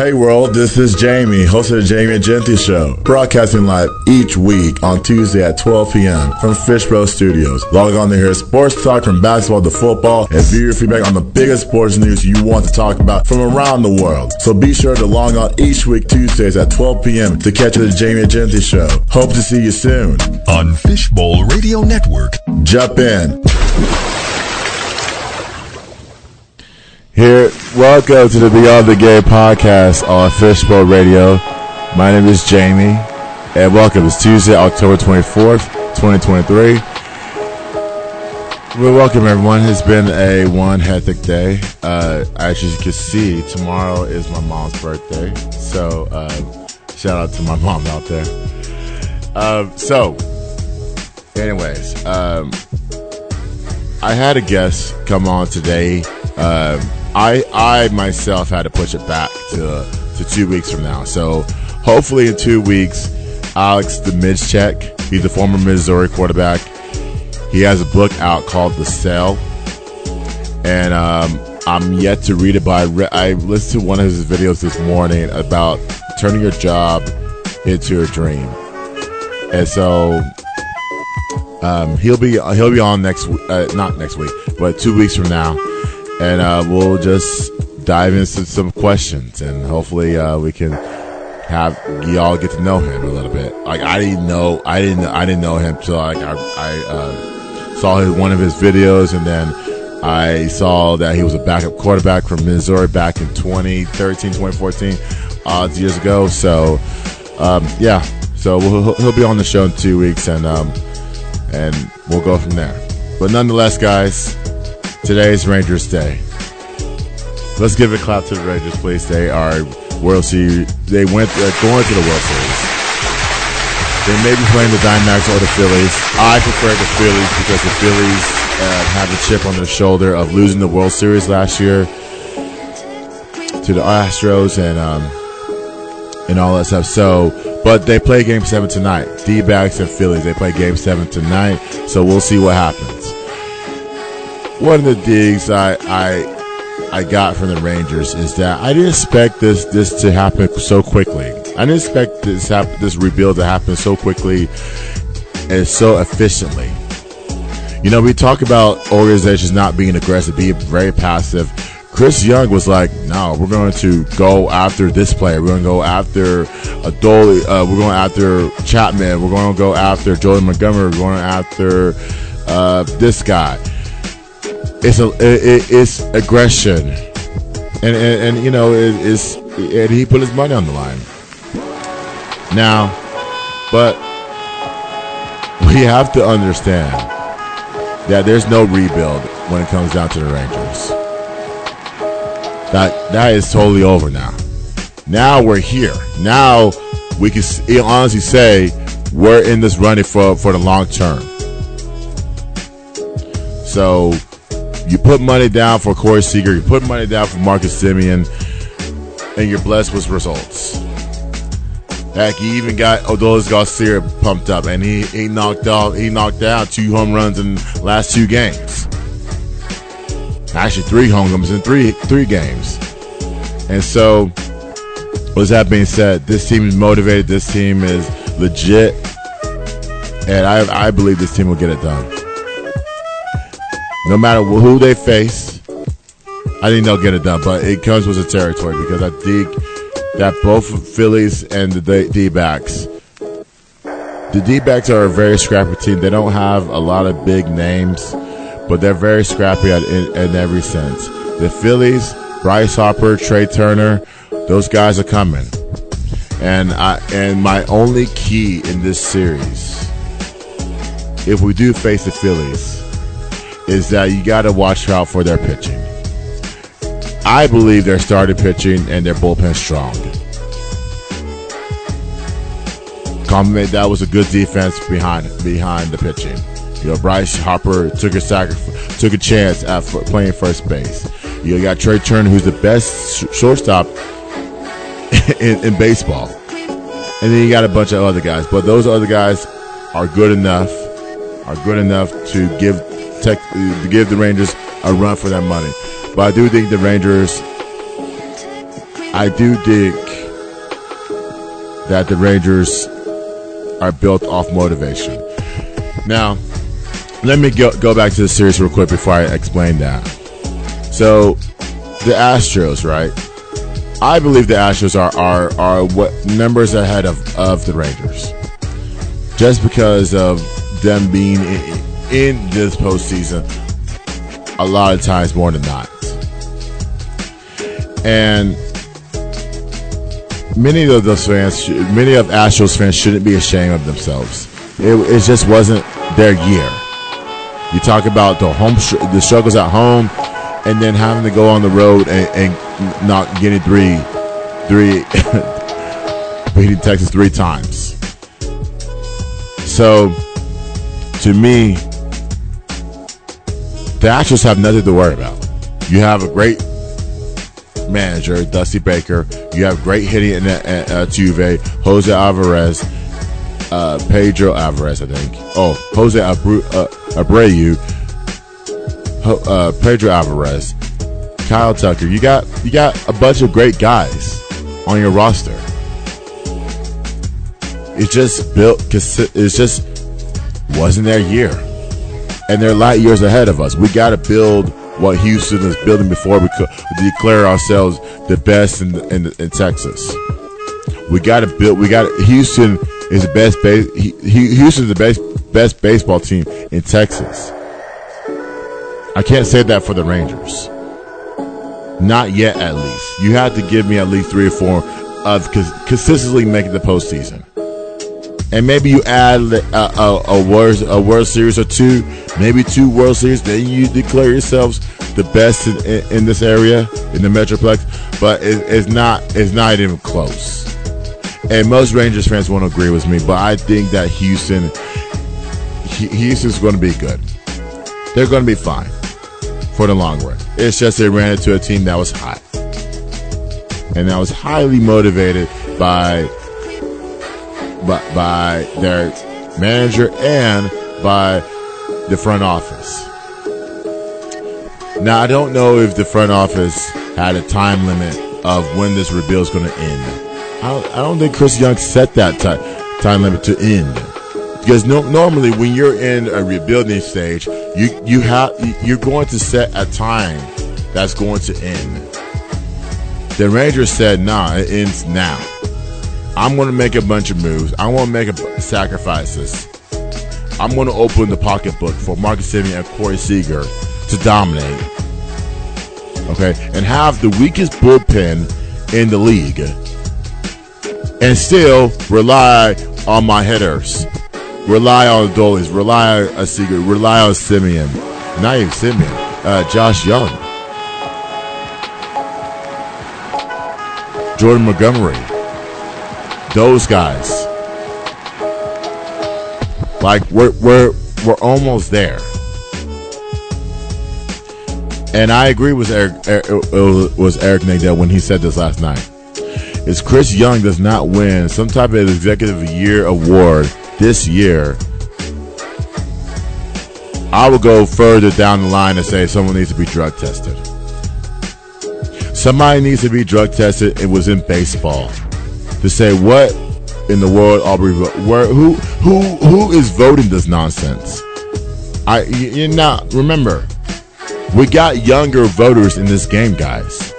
Hey world, this is Jamie, host of the Jamie Egenti Show, broadcasting live each week on Tuesday at 12 p.m. from Fishbowl Studios. Log on to hear sports talk from basketball to football and view your feedback on the biggest sports news you want to talk about from around the world. So be sure to log on each week Tuesdays at 12 p.m. to catch the Jamie Egenti Show. Hope to see you soon on Fishbowl Radio Network. Jump in. Here, welcome to the Beyond the Game podcast on Fishbowl Radio. My name is Jamie, and welcome. It's Tuesday, October 24th, 2023. Well, welcome everyone. It's been a one hectic day. Uh, as you can see, tomorrow is my mom's birthday, so uh, shout out to my mom out there. Um, so, anyways, um, I had a guest come on today. Um, I I myself had to push it back to to two weeks from now. So hopefully in two weeks, Alex the Dmytryk, he's a former Missouri quarterback. He has a book out called The Cell, and um, I'm yet to read it. But I, re- I listened to one of his videos this morning about turning your job into a dream, and so um, he'll be he'll be on next uh, not next week, but two weeks from now and uh, we'll just dive into some questions, and hopefully uh, we can have y'all get to know him a little bit. Like I didn't know, I didn't, I didn't know him till like I, I uh, saw his, one of his videos, and then I saw that he was a backup quarterback from Missouri back in 2013, 2014, odds years ago. So um, yeah, so we'll, he'll be on the show in two weeks, and um, and we'll go from there. But nonetheless, guys, Today's Rangers Day. Let's give a clap to the Rangers, please. They are World Series. They went uh, going to the World Series. They may be playing the Diamondbacks or the Phillies. I prefer the Phillies because the Phillies uh, have a chip on their shoulder of losing the World Series last year to the Astros and um, and all that stuff. So, but they play Game Seven tonight. D-backs and Phillies. They play Game Seven tonight. So we'll see what happens one of the digs I, I I got from the Rangers is that I didn't expect this this to happen so quickly. I didn't expect this this rebuild to happen so quickly and so efficiently. You know, we talk about organizations not being aggressive, being very passive. Chris Young was like, "No, we're going to go after this player. We're going to go after Adolis. Uh, we're going after Chapman. We're going to go after Jordan Montgomery. We're going after uh, this guy." It's a it, it's aggression, and, and, and you know it, it's and he put his money on the line. Now, but we have to understand that there's no rebuild when it comes down to the Rangers. That that is totally over now. Now we're here. Now we can eh, honestly say we're in this running for for the long term. So you put money down for Corey Seager, you put money down for Marcus Semien, and you're blessed with results. Heck, he even got Adolis Garcia pumped up, and he, he knocked off he knocked out two home runs in last two games. Actually, three home runs in three three games. And so, with that being said, this team is motivated. This team is legit, and I I believe this team will get it done no matter who they face, I think they'll get it done. But it comes with the territory because I think that both Phillies and the D backs, the D backs are a very scrappy team. They don't have a lot of big names, but they're very scrappy in, in every sense. The Phillies, Bryce Harper, Trea Turner, those guys are coming. And I and my only key in this series, if we do face the Phillies is that you got to watch out for their pitching. I believe their starting pitching and their bullpen strong. Compliment that was a good defense behind behind the pitching. You know, Bryce Harper took a sacrifice, took a chance at playing first base. You got Trea Turner, who's the best shortstop in, in baseball, and then you got a bunch of other guys. But those other guys are good enough, are good enough to give to uh, give the Rangers a run for their money. But I do think the Rangers, I, I do think that the Rangers are built off motivation. Now, let me go, go back to the series real quick before I explain that. So, the Astros, right? I believe the Astros are are, are what numbers ahead of, of the Rangers. Just because of them being in, this postseason a lot of times more than not. And many of those fans, many of Astros fans shouldn't be ashamed of themselves. It, it just wasn't their year. You talk about the home, the struggles at home, and then having to go on the road and, and not getting three, three, beating Texas three times. So, to me, the Astros have nothing to worry about. You have a great manager, Dusty Baker. You have great hitting in Tuve, Jose Alvarez, uh, Pedro Alvarez, I think. Oh, Jose Abru- uh, Abreu, uh, Pedro Alvarez, Kyle Tucker. You got you got a bunch of great guys on your roster. It's just built. It's just wasn't their year, and they're light years ahead of us. We got to build what Houston is building before we declare ourselves the best in, in, in Texas. We got to build. We got Houston is the best base. Houston's the best best baseball team in Texas. I can't say that for the Rangers. Not yet, at least. You have to give me at least three or four of consistently making the postseason. And maybe you add a, a, a, World, a World Series or two, maybe two World Series. Then you declare yourselves the best in, in, in this area in the Metroplex. But it, it's not. It's not even close. And most Rangers fans won't agree with me, but I think that Houston, Houston's going to be good. They're going to be fine for the long run. It's just they ran into a team that was hot. And that was highly motivated by, by, by their manager and by the front office. Now, I don't know if the front office had a time limit of when this rebuild is going to end. I don't, I don't think Chris Young set that t- time limit to end. Because no, normally when you're in a rebuilding stage, you you have you're going to set a time that's going to end. The Rangers said, "Nah, it ends now. I'm going to make a bunch of moves. I want to make a, sacrifices. I'm going to open the pocketbook for Marcus Semien and Corey Seager to dominate. Okay, and have the weakest bullpen in the league, and still rely on my hitters." Rely on the Dolis. Rely on Seager. Rely on Semien. Not even Semien. Uh, Josh Jung, Jordan Montgomery. Those guys. Like we're we're we're almost there. And I agree with Eric, Eric was Eric Nadel when he said this last night. Is Chris Young does not win some type of executive year award this year, I will go further down the line and say someone needs to be drug tested. Somebody needs to be drug tested. It was in baseball to say what in the world Aubrey where who who who is voting this nonsense. I you not remember we got younger voters in this game, guys.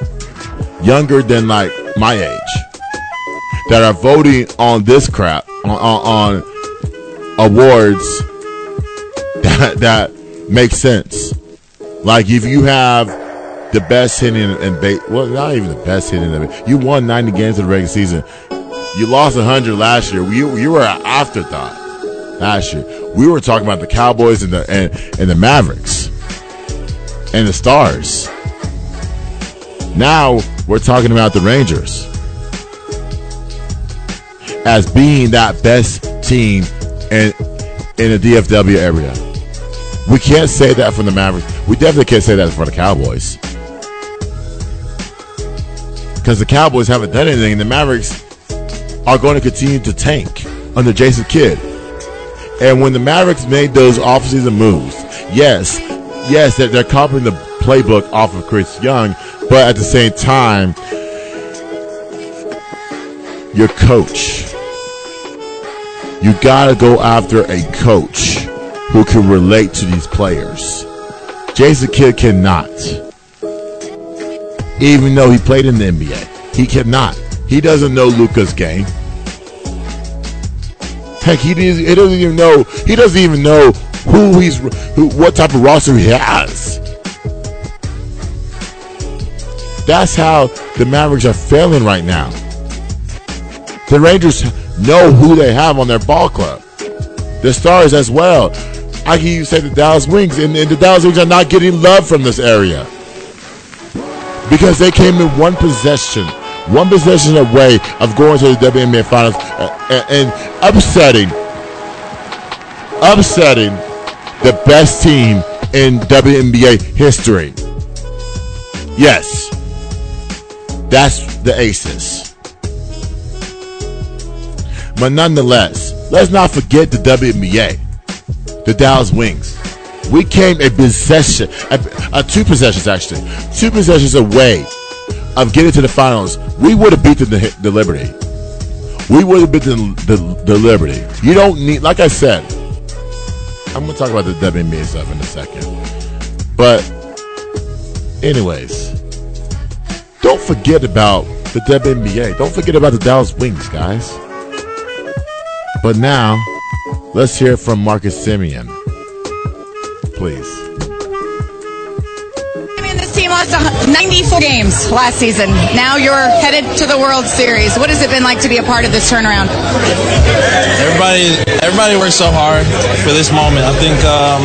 Younger than like my age that are voting on this crap on, on, on awards that, that make sense. Like if you have the best hitting and base, well, not even the best hitting. You won 90 games in the regular season. You lost 100 last year. You you were an afterthought last year. We were talking about the Cowboys and the and, and the Mavericks and the Stars. Now we're talking about the Rangers as being that best team in in the DFW area. We can't say that from the Mavericks. We definitely can't say that for the Cowboys. Because the Cowboys haven't done anything, the Mavericks are going to continue to tank under Jason Kidd. And when the Mavericks made those offseason moves, yes, yes, they're, they're copying the playbook off of Chris Young, but at the same time, your coach. You gotta go after a coach who can relate to these players. Jason Kidd cannot. Even though he played in the NBA, he cannot. He doesn't know Luka's game. Heck, he doesn't, he doesn't even know. He doesn't even know who he's, who, what type of roster he has. That's how the Mavericks are failing right now. The Rangers know who they have on their ball club. The stars as well. I can even say the Dallas Wings, and, and the Dallas Wings are not getting love from this area because they came in one possession, one possession away of going to the WNBA Finals and, and upsetting, upsetting the best team in WNBA history. Yes, that's the Aces. But nonetheless, let's not forget the WNBA, the Dallas Wings. We came a possession, a, a two possessions actually, two possessions away of getting to the finals. We would have beaten the, the Liberty. We would have beaten the, the, the Liberty. You don't need, like I said, I'm going to talk about the WNBA stuff in a second. But, anyways, don't forget about the WNBA. Don't forget about the Dallas Wings, guys. But now, let's hear from Marcus Semien. Please. Team lost 94 games last season. Now you're headed to the World Series. What has it been like to be a part of this turnaround? Everybody, everybody worked so hard for this moment. I think, um,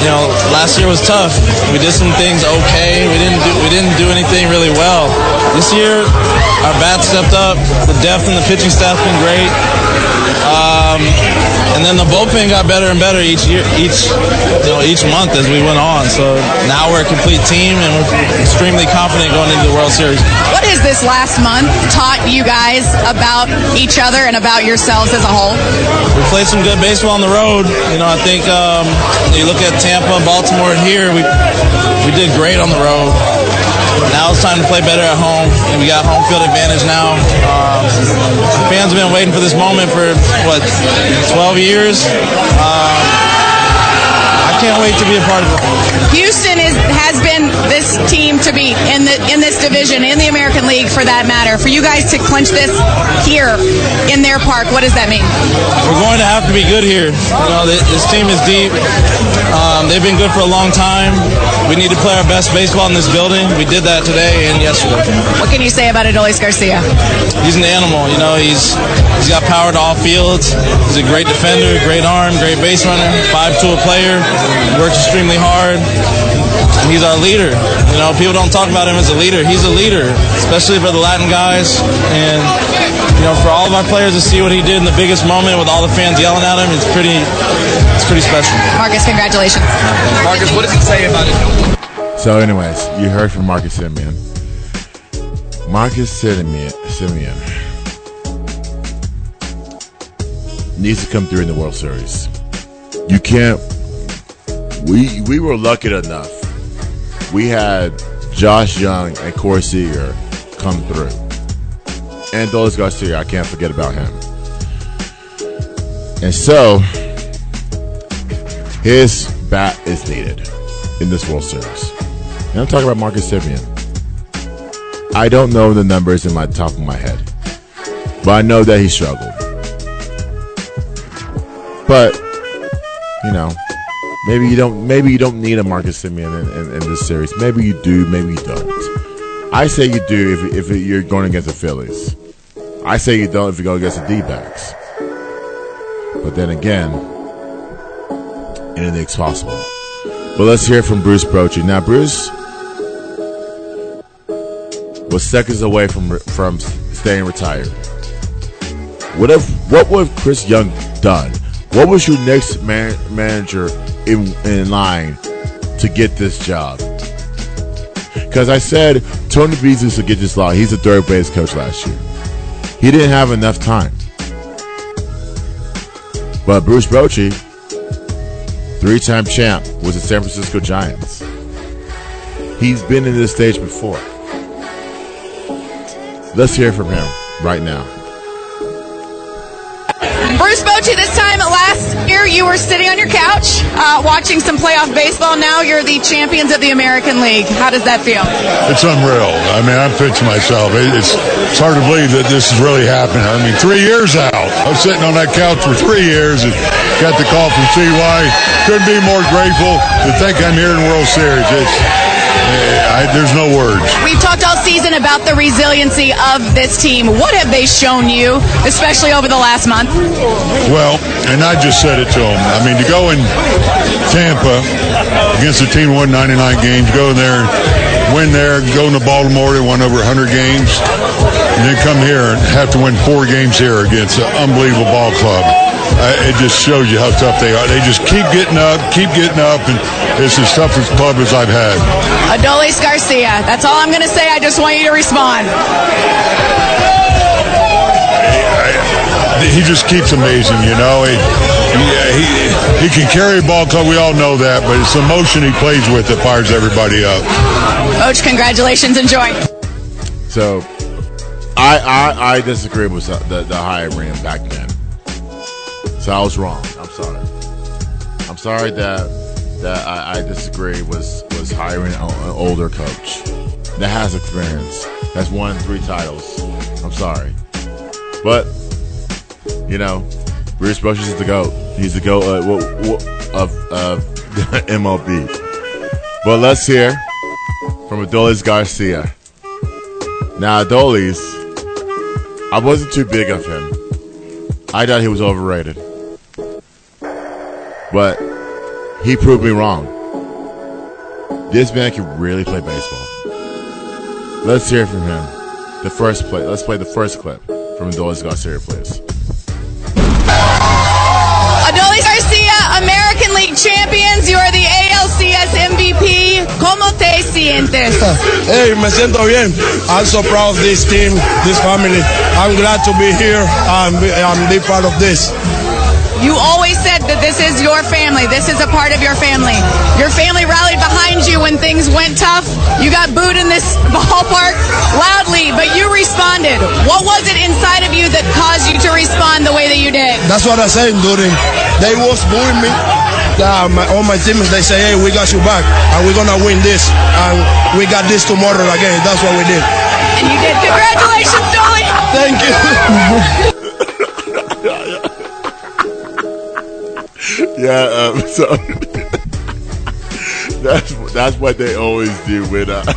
you know, last year was tough. We did some things okay. We didn't do, we didn't do anything really well. This year, our bats stepped up. The depth in the pitching staff's been great. Um, and then the bullpen got better and better each year, each you know, each month as we went on. So now we're a complete team, and we're extremely confident going into the World Series. What has this last month taught you guys about each other and about yourselves as a whole? We played some good baseball on the road. You know, I think um, you look at Tampa, Baltimore, and here we we did great on the road. Now it's time to play better at home, and we got home field advantage now. Um, fans have been waiting for this moment for what 12 years. Um, I can't wait to be a part of it. Houston this team to beat in the in this division in the American League for that matter. For you guys to clinch this here in their park, what does that mean? We're going to have to be good here. You know, this team is deep. Um, they've been good for a long time. We need to play our best baseball in this building. We did that today and yesterday. What can you say about Adolis Garcia? He's an animal. You know, he's he's got power to all fields. He's a great defender, great arm, great base runner, five tool player. Works extremely hard. And he's our leader. You know, people don't talk about him as a leader. He's a leader, especially for the Latin guys. And you know, for all of our players to see what he did in the biggest moment with all the fans yelling at him, it's pretty, it's pretty special. Marcus, congratulations. Marcus, what does it say about it? So, anyways, you heard from Marcus Semien. Marcus Semien, Semien needs to come through in the World Series. You can't. We we were lucky enough. We had Josh Jung and Corey Seager come through, and Dolis Garcia. I can't forget about him. And so, his bat is needed in this World Series. And I'm talking about Marcus Semien. I don't know the numbers in my top of my head, but I know that he struggled. But you know, maybe you don't. Maybe you don't need a Marcus Semien in, in, in this series. Maybe you do. Maybe you don't. I say you do if if you're going against the Phillies. I say you don't if you go against the D-backs. But then again, anything's possible. But let's hear from Bruce Bochy. Now, Bruce was seconds away from from staying retired. What if what would Chris Young done? What was your next man, manager in in line to get this job? Because I said Tony Beasley to get this law. He's a third base coach last year. He didn't have enough time. But Bruce Bochy, three-time champ, was the San Francisco Giants. He's been in this stage before. Let's hear from him right now. Bruce Bochy, this time last you were sitting on your couch uh, watching some playoff baseball. Now you're the champions of the American League. How does that feel? It's unreal. I mean, I'm pinching myself. It's, it's hard to believe that this is really happening. I mean, three years out. I was sitting on that couch for three years and got the call from CY. Couldn't be more grateful to think I'm here in World Series. It's, I, there's no words. We've talked all season about the resiliency of this team. What have they shown you, especially over the last month? Well, and I just said it to them. I mean, to go in Tampa against a team won 99 games, go in there, win there, go into Baltimore, they won over 100 games, and then come here and have to win four games here against an unbelievable ball club. Uh, it just shows you how tough they are. They just keep getting up, keep getting up, and it's as tough a club as I've had. Adolis Garcia. That's all I'm going to say. I just want you to respond. He just keeps amazing, you know. He, he, he, he can carry a ball club. We all know that, but it's the motion he plays with that fires everybody up. Coach, congratulations. Enjoy. So, I I, I disagree with the, the, the hiring back then. So I was wrong. I'm sorry. I'm sorry that that I, I disagree was was hiring an older coach that has experience. That's won three titles. I'm sorry, but you know, Bruce Bochy is the goat. He's the goat of of MLB. But let's hear from Adolis Garcia. Now Adolis, I wasn't too big of him. I thought he was overrated. But he proved me wrong. This man can really play baseball. Let's hear from him. The first play. Let's play the first clip from Adolis Garcia, please. Adolis Garcia, American League champions. You are the ALCS MVP. ¿Cómo te sientes? Hey, me siento bien. I'm so proud of this team, this family. I'm glad to be here and be, and be part of this. You always said that this is your family. This is a part of your family. Your family rallied behind you when things went tough. You got booed in this ballpark loudly, but you responded. What was it inside of you that caused you to respond the way that you did? That's what I said during. They was booing me. Uh, my, all my teammates, they say, hey, we got you back, and we're going to win this, and we got this tomorrow again. That's what we did. And you did. Congratulations, Dolly. Thank you. yeah, um, so that's that's what they always do with uh,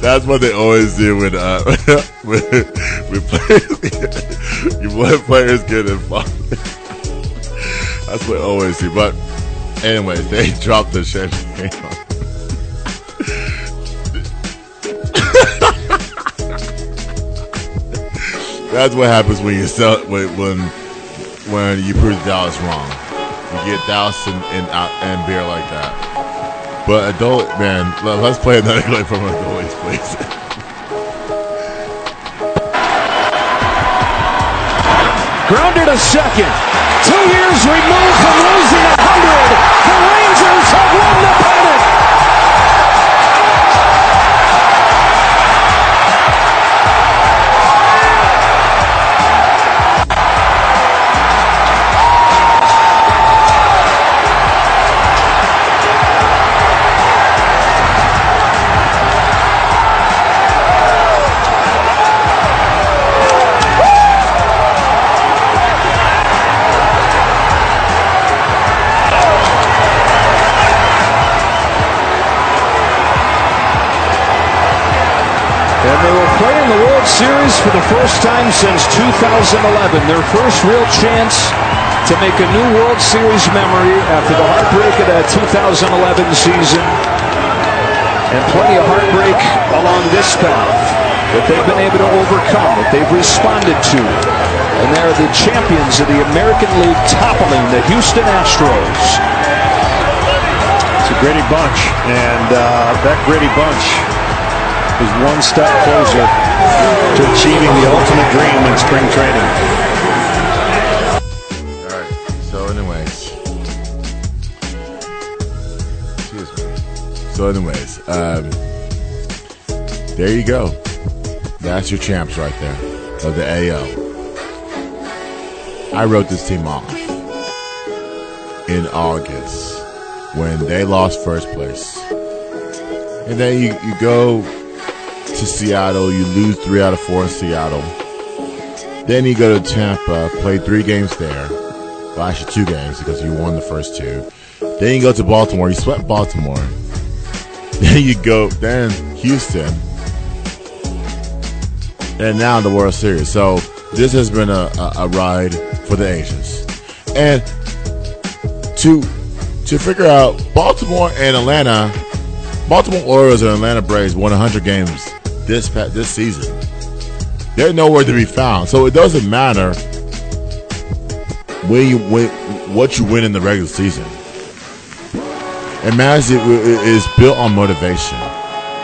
that's what they always do with uh with, with players you let players get involved. that's what they always do. But anyways, they dropped the champagne. That's what happens when you sell when when when you prove Dallas wrong. You get Dallas and and, and beer like that. But adult man, let, us play another clip from Adolis, please. grounded to second. Two years removed from losing a hundred. The Rangers have won the pennant. World Series for the first time since 2011. Their first real chance to make a new World Series memory after the heartbreak of that 2011 season. And plenty of heartbreak along this path that they've been able to overcome, that they've responded to. And they're the champions of the American League toppling the Houston Astros. It's a gritty bunch, and uh, that gritty bunch is one step closer to achieving the ultimate dream in spring training. All right. So, anyways, excuse me. So, anyways, um, there you go. That's your champs right there of the AL. I wrote this team off in August when they lost first place. And then you, you go to Seattle, you lose three out of four in Seattle. Then you go to Tampa, play three games there. Well, actually, two games because you won the first two. Then you go to Baltimore, you swept Baltimore. Then you go, then Houston. And now the World Series. So this has been a, a, a ride for the ages. And to to figure out Baltimore and Atlanta, Baltimore Orioles and Atlanta Braves won 100 games this this season. They're nowhere to be found. So it doesn't matter when you win, what you win in the regular season. Matters. It is built on motivation.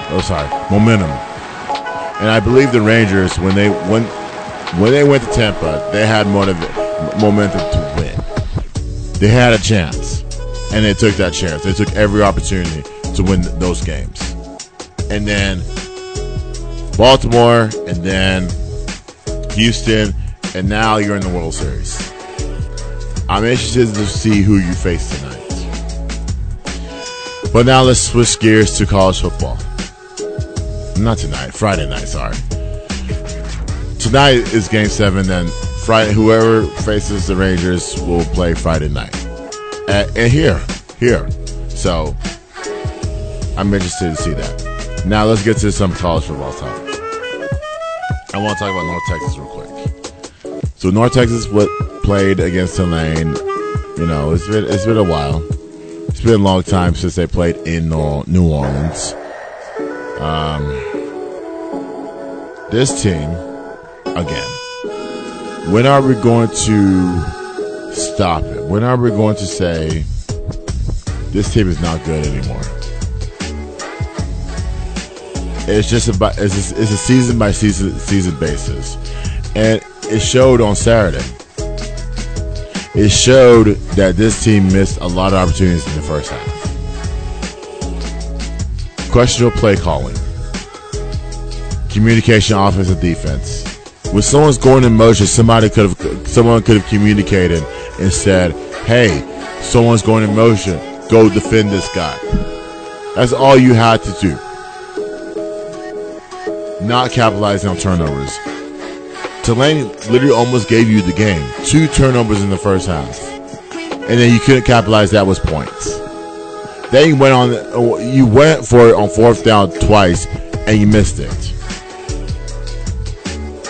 Oh, sorry, momentum. And I believe the Rangers when they when when they went to Tampa, they had motiv- momentum to win. They had a chance, and they took that chance. They took every opportunity to win those games. And then Baltimore, and then Houston, and now you're in the World Series. I'm interested to see who you face tonight. But now let's switch gears to college football. Not tonight, Friday night, sorry. Tonight is game seven, and Friday whoever faces the Rangers will play Friday night. And, and here, here. So I'm interested to see that. Now let's get to some college football talk. I want to talk about North Texas real quick. So North Texas what played against Tulane. You know, it's been it's been a while. It's been a long time since they played in New Orleans. Um, this team, again, when are we going to stop it? When are we going to say this team is not good anymore? It's just about it's a, it's a season by season season basis, and it showed on Saturday. It showed that this team missed a lot of opportunities in the first half. Questionable play calling, communication, offense and defense. When someone's going in motion, somebody could have someone could have communicated and said, "Hey, someone's going in motion. Go defend this guy." That's all you had to do not capitalizing on turnovers. Tulane literally almost gave you the game. Two turnovers in the first half. And then you couldn't capitalize that was points. Then you went on you went for it on fourth down twice and you missed it.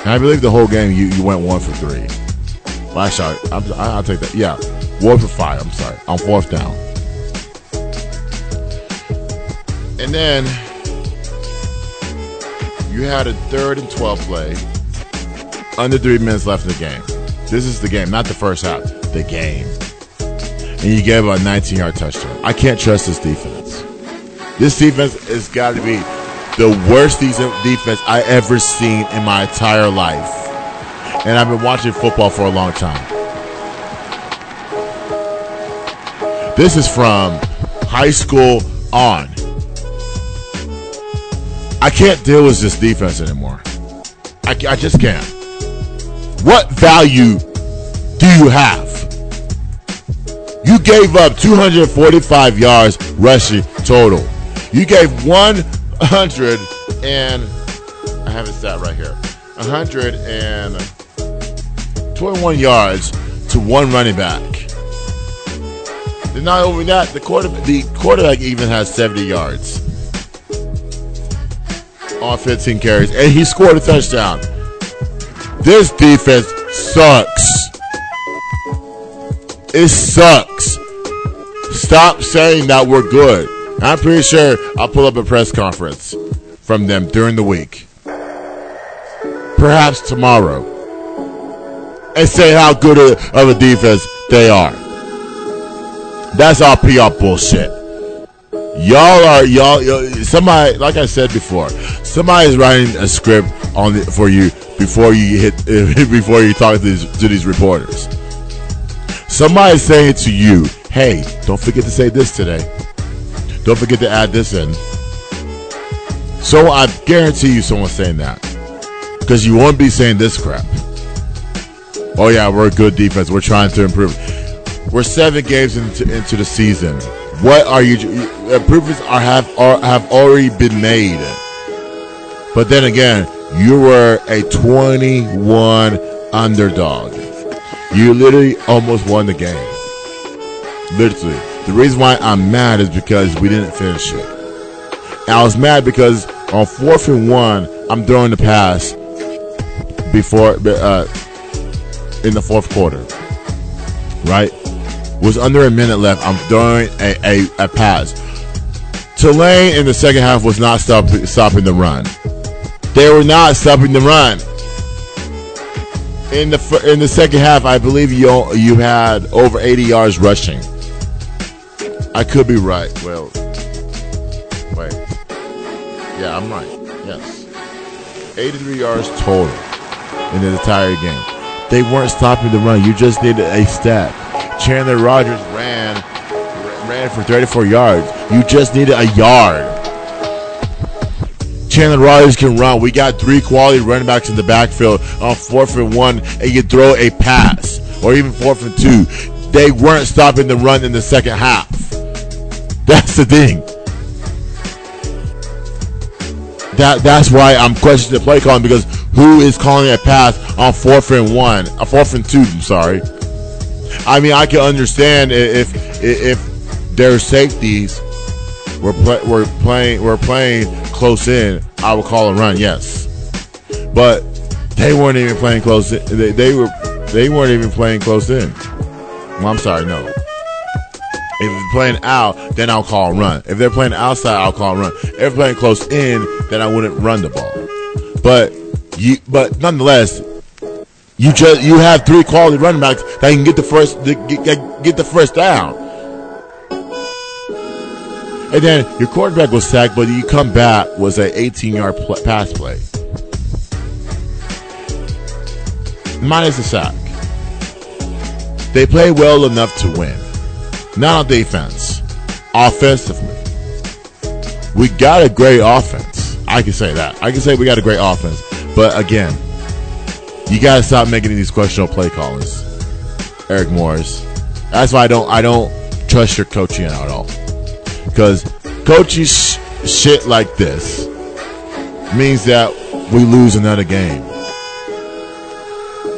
And I believe the whole game you, you went one for three. Last shot, I'll, I'll take that. Yeah, one for five. I'm sorry, on fourth down. And then you had a third and 12 play, under three minutes left in the game. This is the game, not the first half, the game. And you gave a 19 yard touchdown. I can't trust this defense. This defense has got to be the worst defense I ever seen in my entire life. And I've been watching football for a long time. This is from high school on. I can't deal with this defense anymore. I, I just can't. What value do you have? You gave up 245 yards rushing total. You gave 100 and I have it stat right here. 121 yards to one running back. And not only that, the quarterback, the quarterback even has 70 yards on 15 carries, and he scored a touchdown. This defense sucks. It sucks. Stop saying that we're good. I'm pretty sure I'll pull up a press conference from them during the week. Perhaps tomorrow. And say how good of a defense they are. That's all PR bullshit. Y'all are y'all, y'all. Somebody, like I said before, somebody is writing a script on the, for you before you hit before you talk to these to these reporters. Somebody's saying to you, "Hey, don't forget to say this today. Don't forget to add this in." So I guarantee you, someone's saying that because you won't be saying this crap. Oh yeah, we're a good defense. We're trying to improve. We're seven games into, into the season. What are you? Improvements are have are, have already been made. But then again, you were a 21 underdog. You literally almost won the game. Literally. The reason why I'm mad is because we didn't finish it. And I was mad because on fourth and one, I'm throwing the pass before uh, in the fourth quarter. Right? Was under a minute left. I'm throwing a, a, a pass. Tulane in the second half was not stop, stopping the run. They were not stopping the run. In the in the second half, I believe you you had over 80 yards rushing. I could be right. Well, wait. Yeah, I'm right. Yes. 83 yards total in the entire game. They weren't stopping the run. You just needed a stat. Chandler Rogers ran ran for 34 yards. You just needed a yard. Chandler Rogers can run. We got three quality running backs in the backfield on fourth and one, and you throw a pass, or even fourth and two. They weren't stopping the run in the second half. That's the thing. That that's why I'm questioning the play calling because who is calling a pass on fourth and one, a fourth and two? I'm sorry. I mean, I can understand if if, there's safeties. were play, we're playing we're playing close in. I would call a run, yes, but they weren't even playing close. In. They, they were they weren't even playing close in. Well, I'm sorry, no. If they're playing out, then I'll call a run. If they're playing outside, I'll call a run. If they're playing close in, then I wouldn't run the ball. But you, but nonetheless, you just you have three quality running backs that can get the first get, get, the first down. And then your quarterback was sacked, but you come back was an 18 yard pl- pass play. Minus a sack. They play well enough to win. Not on defense. Offensively. We got a great offense. I can say that. I can say we got a great offense. But again, you gotta stop making these questionable play callers. Eric Morris. That's why I don't I don't trust your coaching at all. Because coaching sh- shit like this means that we lose another game.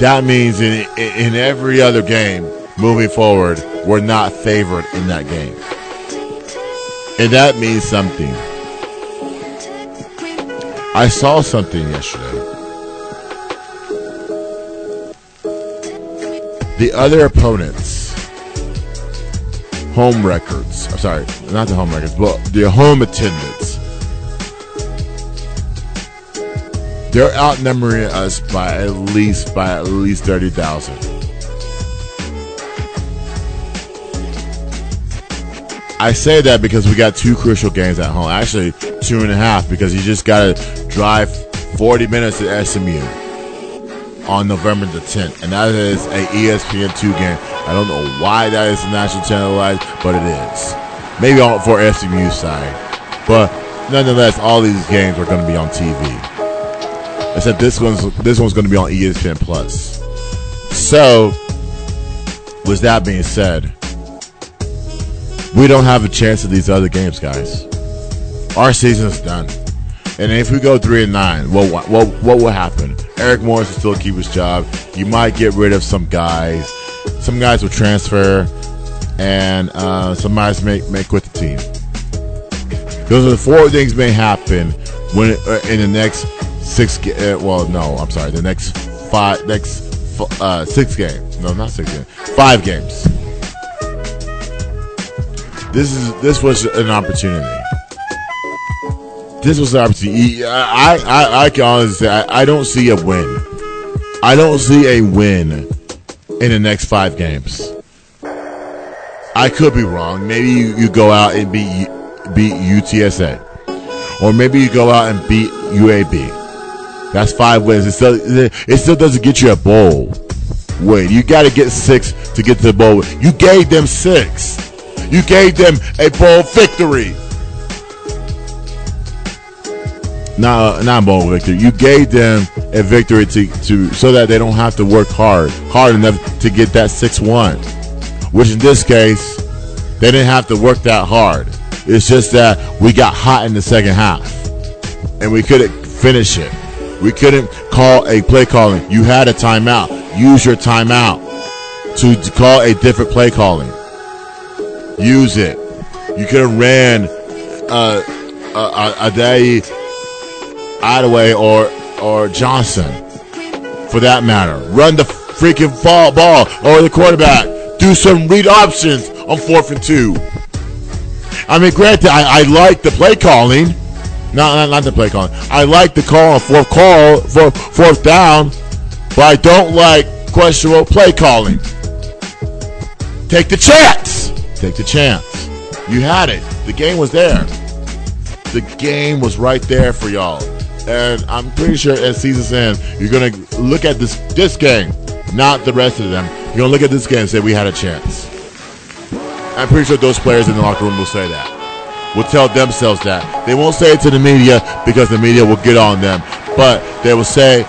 That means in in every other game moving forward, we're not favored in that game. And that means something. I saw something yesterday. The other opponents, home records, I'm sorry, not the home records, but the home attendance, they're outnumbering us by at least by at least 30,000. I say that because we got two crucial games at home. Actually, two and a half because you just got to drive 40 minutes to SMU on November the 10th, and that is a ESPN two game. I don't know why that is national televised, but it is. Maybe all for SMU side, but nonetheless, all these games are going to be on TV. Except this one's this one's going to be on ESPN Plus. So, with that being said, we don't have a chance at these other games, guys. Our season's done. And if we go three and nine, what what what, what will happen? Eric Morris will still keep his job. You might get rid of some guys. Some guys will transfer, and uh, some guys may may quit the team. Those are the four things may happen when uh, in the next six. Uh, well, no, I'm sorry. The next five, next uh, six games. No, not six games. Five games. This is this was an opportunity. This was an opportunity. I I, I can honestly say I, I don't see a win. I don't see a win in the next five games. I could be wrong. Maybe you, you go out and beat beat UTSA, or maybe you go out and beat UAB. That's five wins. It still it still doesn't get you a bowl. Wait, you got to get six to get to the bowl. You gave them six. You gave them a bowl victory. Not not bowl victory. You gave them a victory to, to so that they don't have to work hard hard enough to get that six one. Which in this case, they didn't have to work that hard. It's just that we got hot in the second half, and we couldn't finish it. We couldn't call a play calling. You had a timeout. Use your timeout to, to call a different play calling. Use it. You could have ran uh, a, a, a day Adaway or or Johnson, for that matter. Run the freaking ball, ball over the quarterback. Do some read options on fourth and two. I mean, granted, I, I like the play calling. No, not, not the play calling. I like the call on fourth call for fourth down, but I don't like questionable play calling. Take the chance. Take the chance. You had it. The game was there. The game was right there for y'all. And I'm pretty sure at season's end, you're gonna look at this this game, not the rest of them. You're gonna look at this game and say we had a chance. I'm pretty sure those players in the locker room will say that. Will tell themselves that. They won't say it to the media because the media will get on them. But they will say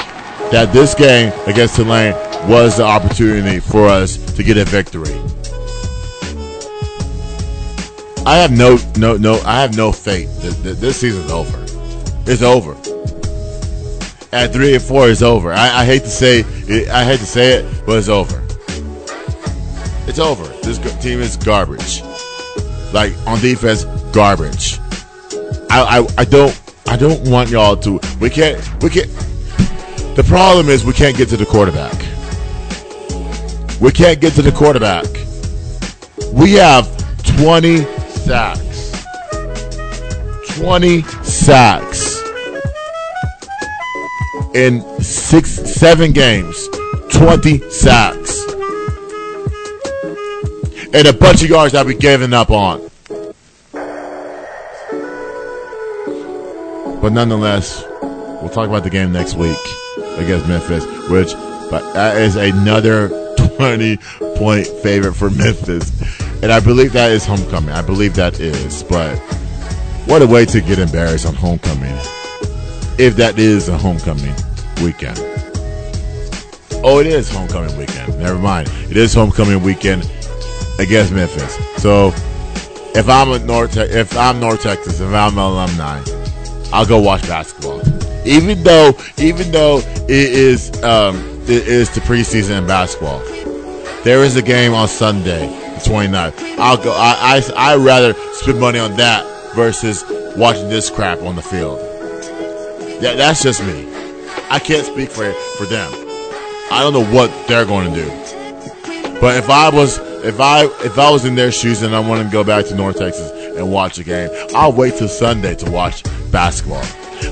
that this game against Tulane was the opportunity for us to get a victory. I have no, no, no. I have no faith that this season's over. It's over. At three and four, it's over. I, I hate to say, it, I hate to say it, but it's over. It's over. This team is garbage. Like on defense, garbage. I, I, I don't, I don't want y'all to. We can't, we can't. The problem is we can't get to the quarterback. We can't get to the quarterback. We have 20 sacks. 20 sacks in six, seven games. 20 sacks. And a bunch of yards that we given up on. But nonetheless, we'll talk about the game next week against Memphis, which but that is another 20 point favorite for Memphis. And I believe that is homecoming. I believe that is. But what a way to get embarrassed on homecoming. If that is a homecoming weekend. Oh, it is homecoming weekend. Never mind. It is homecoming weekend against Memphis. So if I'm a North, Te- if I'm North Texas, if I'm an alumni, I'll go watch basketball. Even though, even though it is, um, it is the preseason in basketball. There is a game on Sunday, the 29th. I'll go. I, I I rather spend money on that versus watching this crap on the field. Yeah, that's just me. I can't speak for for them. I don't know what they're going to do. But if I was if I if I was in their shoes and I wanted to go back to North Texas and watch a game, I'll wait till Sunday to watch basketball.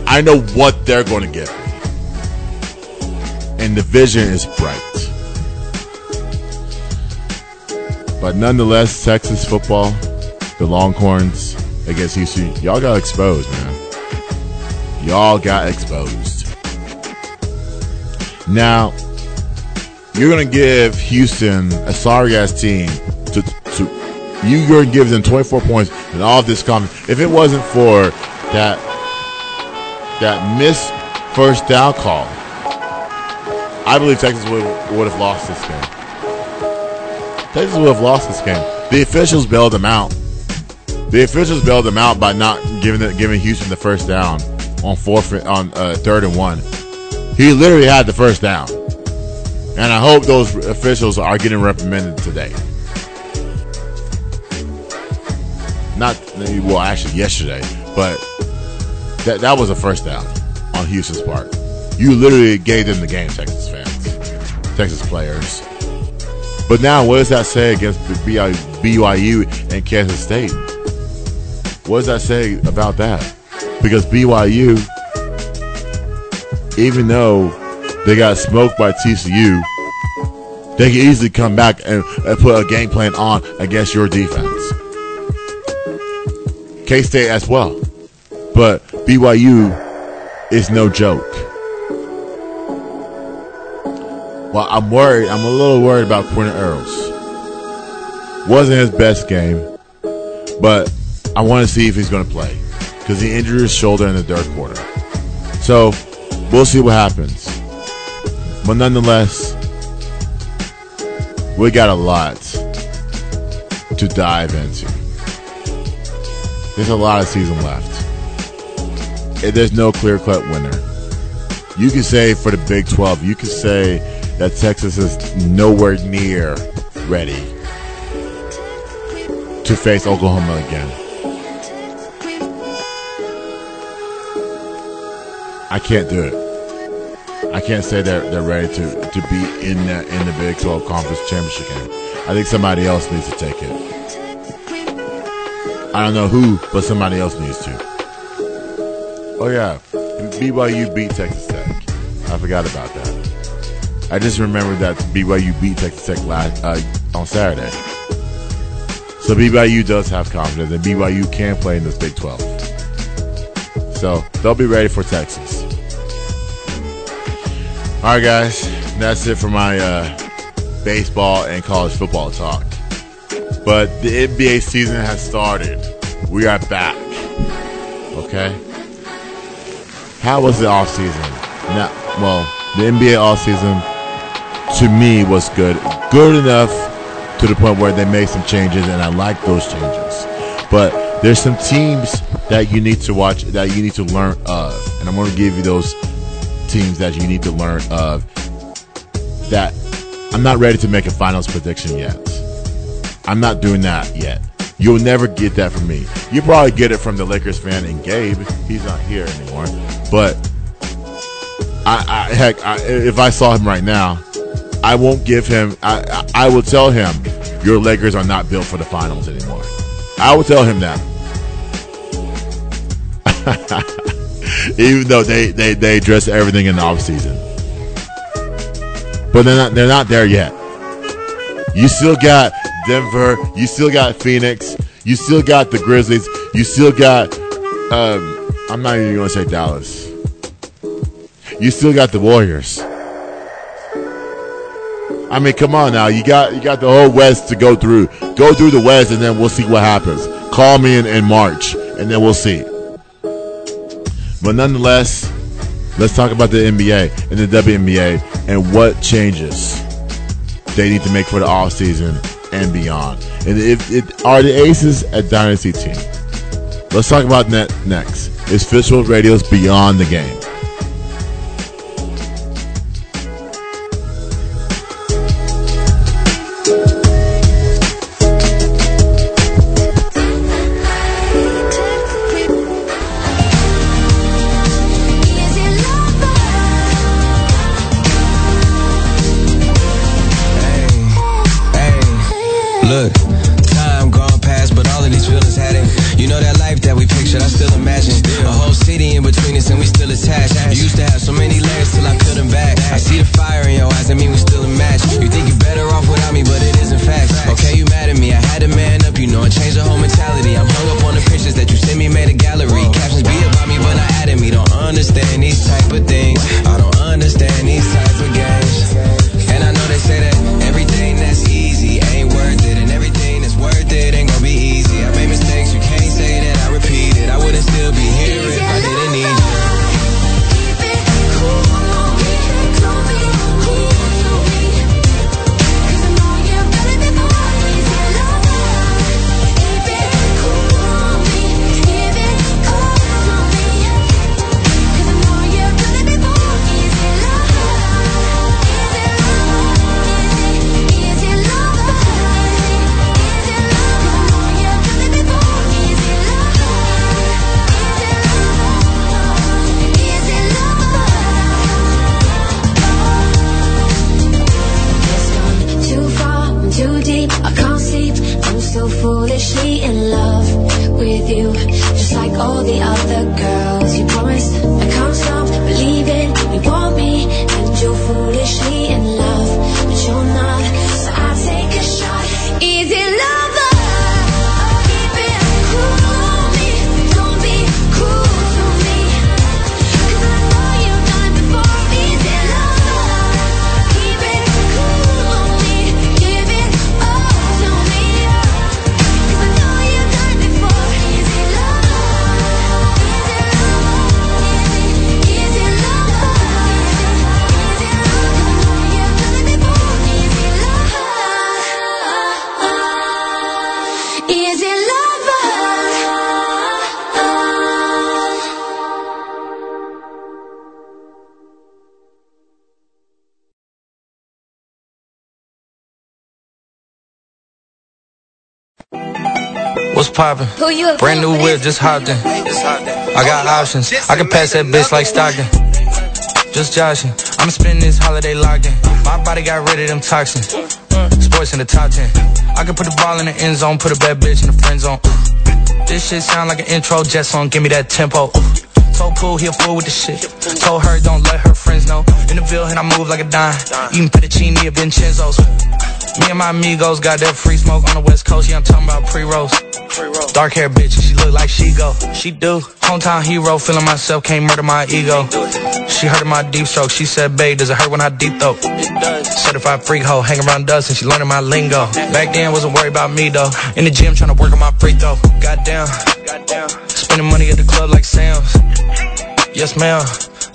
I know what they're going to get. And the vision is bright. But nonetheless, Texas football, the Longhorns against Houston, y'all got exposed, man. Y'all got exposed. Now, you're gonna give Houston a sorry ass team to to you're gonna give them 24 points and all this confidence. If it wasn't for that that missed first down call, I believe Texas would would have lost this game. Texas would have lost this game. The officials bailed them out. The officials bailed them out by not giving it, giving Houston the first down on fourth on uh, third and one. He literally had the first down. And I hope those officials are getting reprimanded today. Not well, actually yesterday, but that that was a first down on Houston's part. You literally gave them the game, Texas fans, Texas players. But now, what does that say against BYU and Kansas State? What does that say about that? Because BYU, even though they got smoked by TCU, they can easily come back and, and put a game plan on against your defense. K State as well. But BYU is no joke. Well, I'm worried. I'm a little worried about Quinn Ewers. Wasn't his best game, but I want to see if he's going to play because he injured his shoulder in the third quarter. So we'll see what happens. But nonetheless, we got a lot to dive into. There's a lot of season left. And There's no clear cut winner. You can say for the Big 12, you can say that Texas is nowhere near ready to face Oklahoma again. I can't do it. I can't say they're they're ready to, to be in in the Big 12 Conference Championship game. I think somebody else needs to take it. I don't know who, but somebody else needs to. Oh yeah, BYU beat Texas Tech. I forgot about that. I just remembered that BYU beat Texas Tech last uh, on Saturday. So BYU does have confidence, and BYU can play in this Big 12. So they'll be ready for Texas. All right, guys, that's it for my uh, baseball and college football talk. But the NBA season has started. We are back. Okay. How was the off season? Now, well, the NBA off season to me was good, good enough to the point where they made some changes, and I like those changes. But there's some teams that you need to watch, that you need to learn of, and I'm going to give you those teams that you need to learn of. That I'm not ready to make a finals prediction yet. I'm not doing that yet. You'll never get that from me. You probably get it from the Lakers fan and Gabe. He's not here anymore. But I, I heck, I, if I saw him right now, I won't give him. I, I, I will tell him your Lakers are not built for the finals anymore. I will tell him that. Even though they, they, they address everything in the offseason. But they're not they're not there yet. You still got Denver, you still got Phoenix, you still got the Grizzlies, you still got um, I'm not even gonna say Dallas. You still got the Warriors. I mean, come on now. You got you got the whole West to go through. Go through the West, and then we'll see what happens. Call me in, in March, and then we'll see. But nonetheless, let's talk about the NBA and the WNBA and what changes they need to make for the off season and beyond. And if it are the Aces a dynasty team? Let's talk about that next. It's Fishbowl Radio's Beyond the Game. Poppin'? Brand new whip, just hopped in. I got options. I can pass that bitch like Stockton. Just joshing. I'ma spend this holiday locked in. My body got rid of them toxins. Sports in the top 10. I can put the ball in the end zone, put a bad bitch in the friend zone. This shit sound like an intro jet song, give me that tempo. Told Pool he a fool with the shit. Told her don't let her friends know. In the Ville and I move like a dime. Eating fettuccine at Vincenzo's. Me and my amigos got that free smoke on the west coast. Yeah, I'm talking about pre-rolls. Dark hair bitch, she look like she go. She do. Hometown hero, feeling myself, can't murder my ego. She heard my deep stroke. She said, babe, does it hurt when I deep throat? Certified freak hoe, hang around dust and she learning my lingo. Back then, wasn't worried about me though. In the gym, trying to work on my free throw. Goddamn. Goddamn. Spending money at the club like Sam's. Yes, ma'am.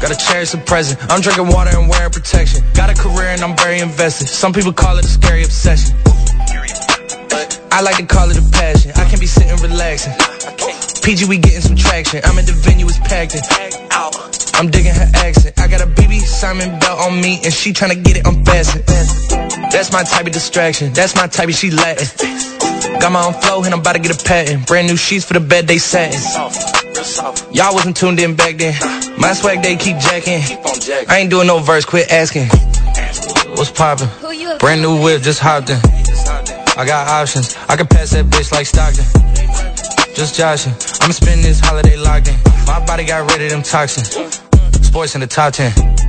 Gotta cherish the present. I'm drinking water and wearing protection. Got a career and I'm very invested. Some people call it a scary obsession. I like to call it a passion. I can be sitting relaxing. PG, we getting some traction. I'm at the venue, it's packed in. I'm digging her accent. I got a BB Simon belt on me, and she tryna get it unfastened. That's my type of distraction. That's my type of she Latin. Got my own flow, and I'm about to get a patent. Brand new sheets for the bed, they satin. Y'all wasn't tuned in back then. My swag, they keep jacking. I ain't doing no verse, quit asking. What's poppin'? Brand new whip, just hopped in. I got options. I can pass that bitch like Stockton. Just joshing. I'ma spend this holiday locked in. My body got rid of them toxins. Sports in the top 10.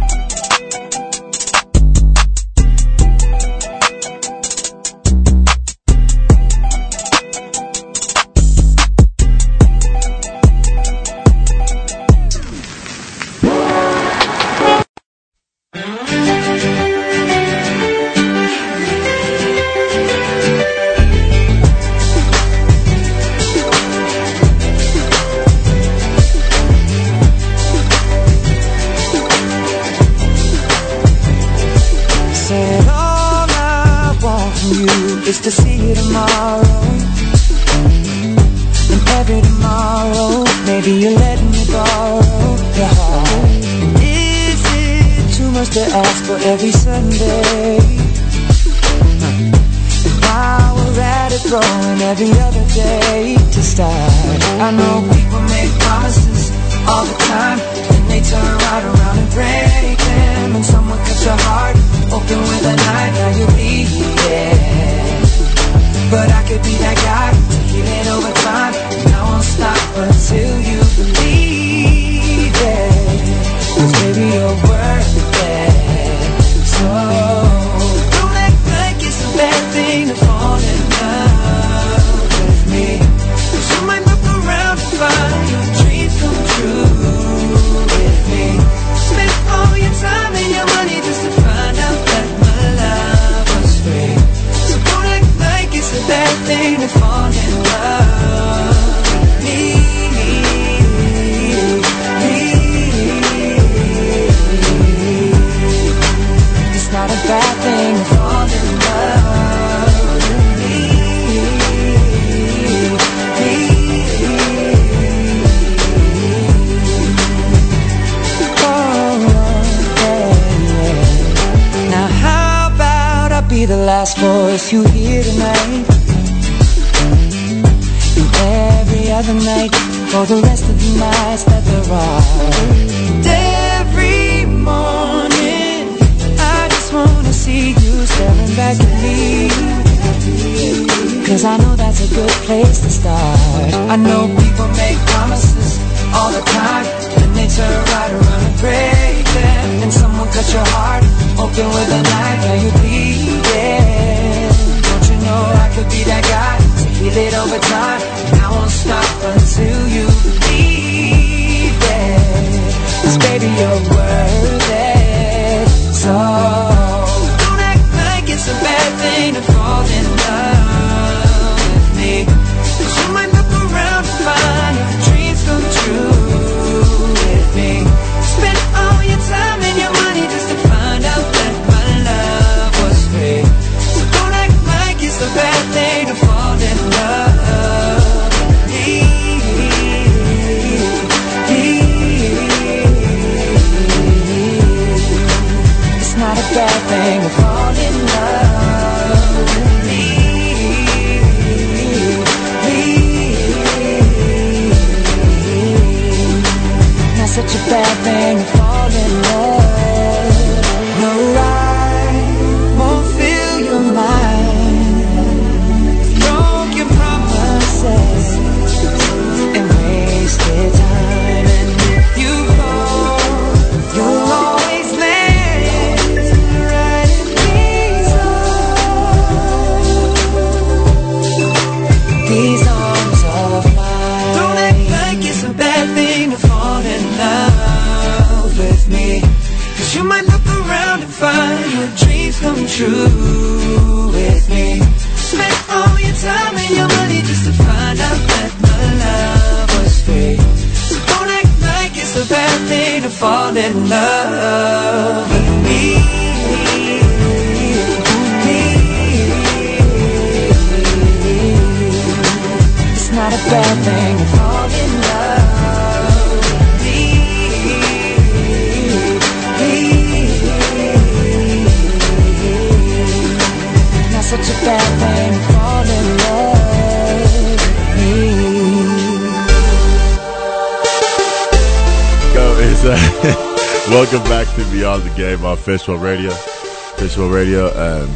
Radio. Fishbowl Radio. Um,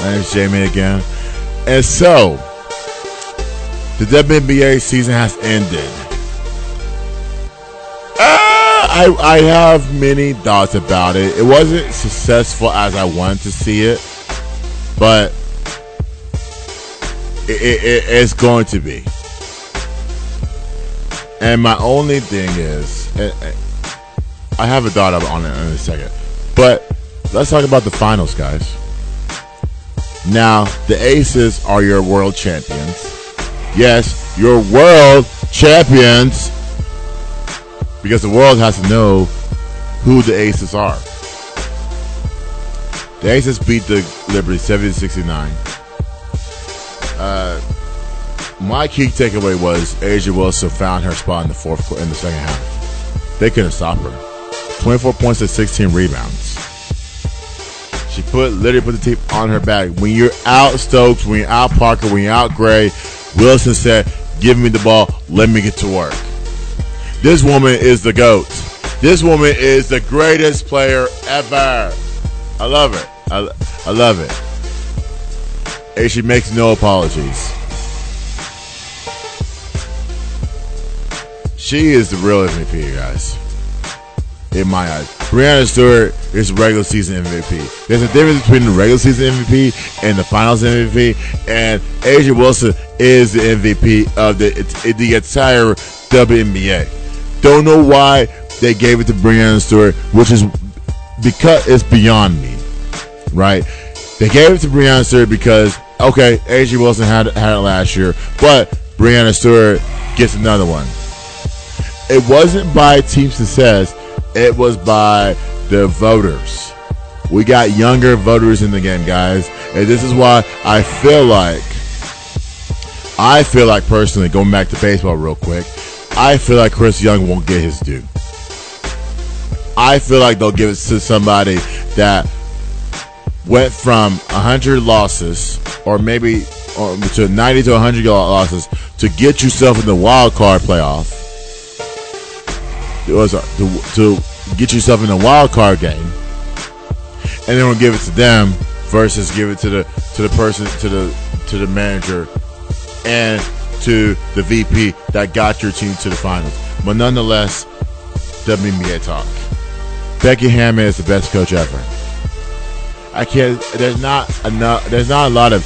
my name's Jamie again, and so the WNBA season has ended. Uh, I I have many thoughts about it. It wasn't successful as I wanted to see it, but it, it, it- it's going to be. And my only thing is, I have a thought on it in a second, but let's talk about the finals, guys. Now, the Aces are your world champions. Yes, your world champions, because the world has to know who the Aces are. The Aces beat the Liberty 70 69. Uh, my key takeaway was A'ja Wilson found her spot in the fourth in the second half. They couldn't stop her. 24 points and 16 rebounds. She put literally put the tape on her back. When you're out Stokes, when you're out Parker, when you're out Gray, Wilson said, "Give me the ball. Let me get to work." This woman is the goat. This woman is the greatest player ever. I love her. I, I love it. And she makes no apologies. She is the real MVP, guys. In my eyes, Breanna Stewart is regular season MVP. There's a difference between the regular season MVP and the finals MVP, and A'ja Wilson is the MVP of the the entire WNBA. Don't know why they gave it to Breanna Stewart, which is because it's beyond me, right? They gave it to Breanna Stewart because okay, A'ja Wilson had had it last year, but Breanna Stewart gets another one it wasn't by team success, it was by the voters. We got younger voters in the game, guys. And this is why I feel like I feel like personally, going back to baseball real quick, I feel like Chris Young won't get his due. I feel like they'll give it to somebody that went from 100 losses or maybe or to 90 to 100 losses to get yourself in the wild card playoff to, to get yourself in a wild card game, and then we'll give it to them versus give it to the to the person to the to the manager and to the VP that got your team to the finals. But nonetheless, WNBA talk. Becky Hammon is the best coach ever. I can't. There's not enough. There's not a lot of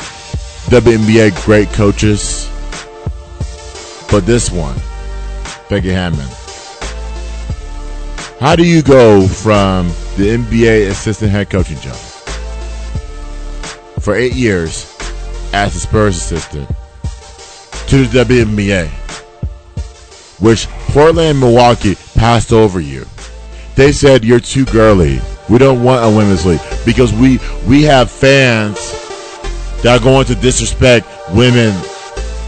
WNBA great coaches, but this one, Becky Hammon. How do you go from the NBA assistant head coaching job for eight years as a Spurs assistant to the WNBA, which Portland and Milwaukee passed over you? They said you're too girly. We don't want a women's league because we we have fans that are going to disrespect women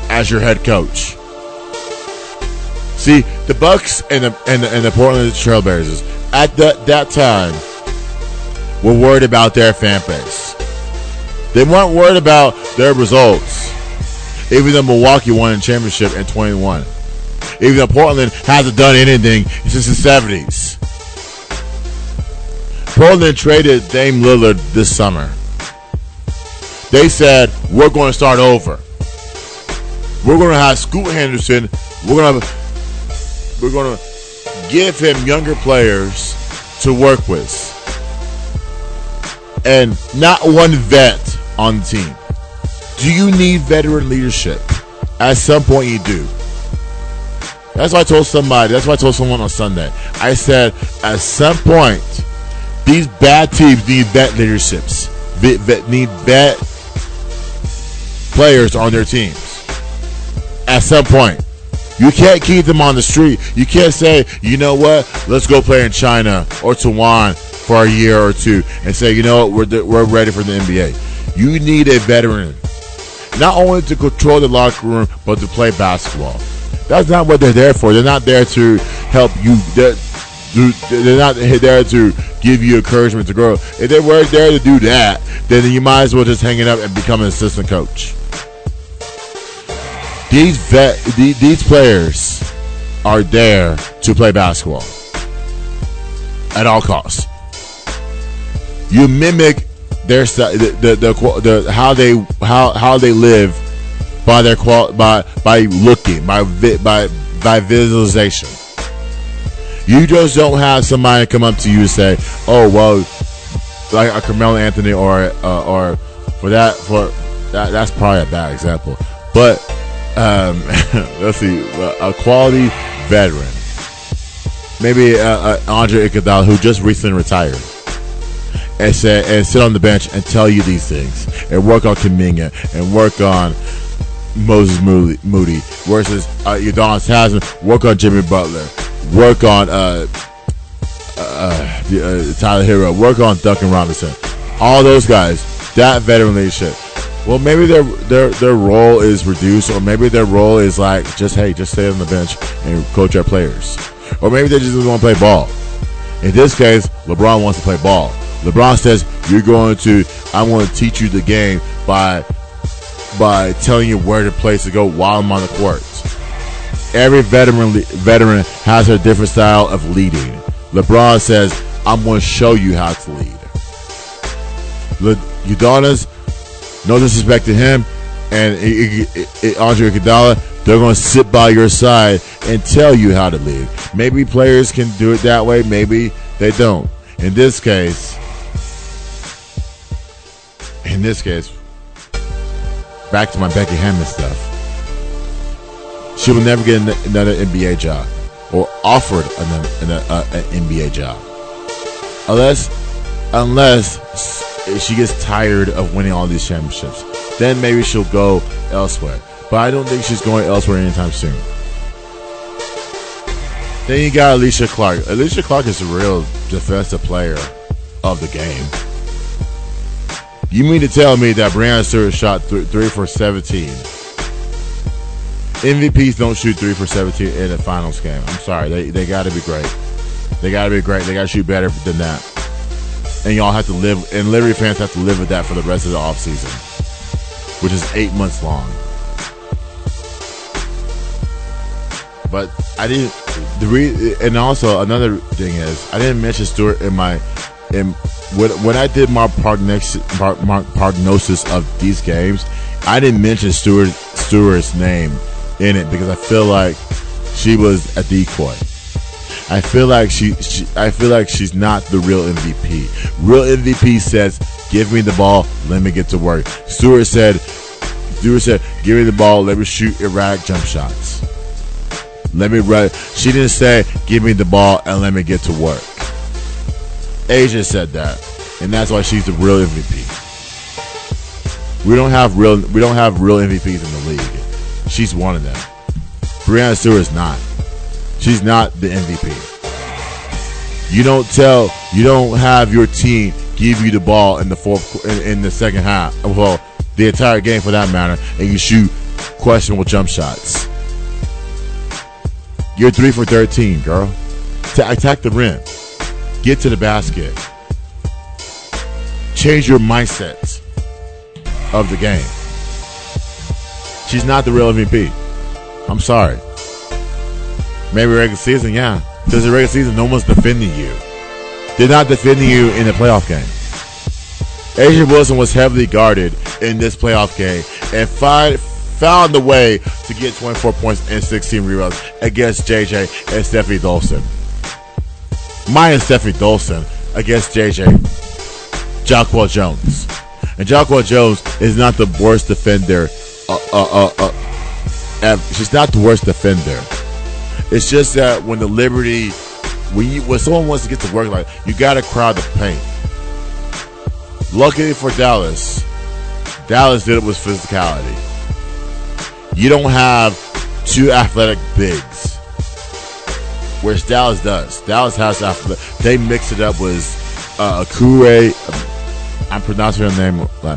as your head coach. See, the Bucks and the and the, and the Portland Trailblazers at that that time were worried about their fan base. They weren't worried about their results. Even though Milwaukee won a championship in 21. Even though Portland hasn't done anything since the 70s. Portland traded Dame Lillard this summer. They said, we're going to start over. We're going to have Scoot Henderson. We're going to we're going to give him younger players to work with. And not one vet on the team. Do you need veteran leadership? At some point, you do. That's why I told somebody, that's why I told someone on Sunday. I said, at some point, These bad teams need vet leaderships. Vet, vet, need vet players on their teams. At some point, you can't keep them on the street. You can't say, you know what, let's go play in China or Taiwan for a year or two, and say, you know what, we're we're ready for the NBA. You need a veteran, not only to control the locker room, but to play basketball. That's not what they're there for. They're not there to help you. They're, they're not there to give you encouragement to grow. If they were there to do that, then you might as well just hang it up and become an assistant coach. These vet, these players are there to play basketball at all costs. You mimic their the the, the, the how they how how they live by their qual by by looking by by by visualization. You just don't have somebody come up to you and say, "Oh well," like a Carmelo Anthony or uh, or for that for that that's probably a bad example, but um, let's see, a quality veteran, maybe uh, uh, Andre Iguodala who just recently retired and say and sit on the bench and tell you these things and work on Kuminga and work on Moses Moody, Moody versus uh, Udonis Haslem. Work on Jimmy Butler. Work on uh, uh, uh, Tyler Herro. Work on Duncan Robinson. All those guys. That veteran leadership. Well, maybe their their their role is reduced, or maybe their role is like just hey, just stay on the bench and coach our players, or maybe they just want to play ball. In this case, LeBron wants to play ball. LeBron says, "You're going to, I want to teach you the game by by telling you where to place to go while I'm on the court. Every veteran veteran has a different style of leading. LeBron says, "I'm going to show you how to lead." Le- Udonis, no disrespect to him, and Andre Iguodala, they're going to sit by your side and tell you how to lead. Maybe players can do it that way. Maybe they don't. In this case, in this case, back to my Becky Hammon stuff. She will never get another NBA job or offered an, an, uh, an NBA job unless unless she gets tired of winning all these championships. Then maybe she'll go elsewhere. But I don't think she's going elsewhere anytime soon. Then you got Alysha Clark. Alysha Clark is a real defensive player of the game. You mean to tell me that Breanna Stewart shot th- three for 17? MVPs don't shoot three for 17 in a finals game. I'm sorry. They, they got to be great. They got to be great. They got to shoot better than that. And y'all have to live, and Liberty fans have to live with that for the rest of the offseason, which is eight months long. But I didn't. The re, and also another thing is I didn't mention Stewart in my in when, when I did my prognosis, prognosis of these games, I didn't mention Stewart Stewart's name in it because I feel like she was a decoy. I feel like she, she, I feel like she's not the real MVP. Real MVP says, "Give me the ball, let me get to work." Stewart said, Stewart said, "Give me the ball, let me shoot erratic jump shots." Let me run. She didn't say, "Give me the ball and let me get to work." A'ja said that, and that's why she's the real MVP. We don't have real we don't have real MVPs in the league. She's one of them. Breanna Stewart is not. She's not the MVP. You don't tell you don't have your team give you the ball in the fourth in, in the second half. Well, the entire game for that matter, and you shoot questionable jump shots. You're three for thirteen, girl. To attack the rim. Get to the basket. Change your mindset of the game. She's not the real MVP. I'm sorry. Maybe regular season, yeah. Because the regular season, no one's defending you. They're not defending you in the playoff game. A'ja Wilson was heavily guarded in this playoff game and find, found the way to get 24 points and 16 rebounds against JJ and Steffi Dolson. Maya Steffi Dolson against JJ Jonquel Jones. And Jonquel Jones is not the worst defender. Uh, uh, uh, uh she's not the worst defender. It's just that when the Liberty when you when someone wants to get to work, like you got to crowd the paint. Luckily for Dallas, Dallas did it with physicality. You don't have two athletic bigs, whereas Dallas does. Dallas has athletic. They mix it up with uh, Akure. I'm pronouncing her name. Uh,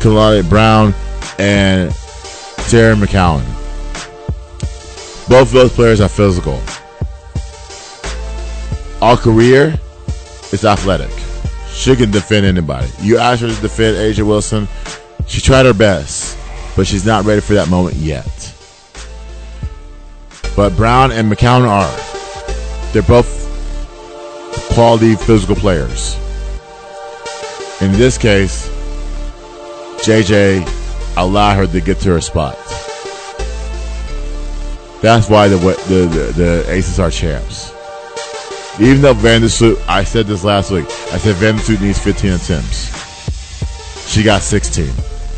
Kalani Brown and Teaira McCowan. Both of those players are physical. Our career is athletic. She can defend anybody. You ask her to defend A'ja Wilson, she tried her best, but she's not ready for that moment yet. But Brown and McCowan are. They're both quality physical players. In this case, JJ allowed her to get to her spot. That's why the the the, the Aces are champs. Even though Vandersloot, I said this last week, I said Vandersloot needs 15 attempts. She got 16,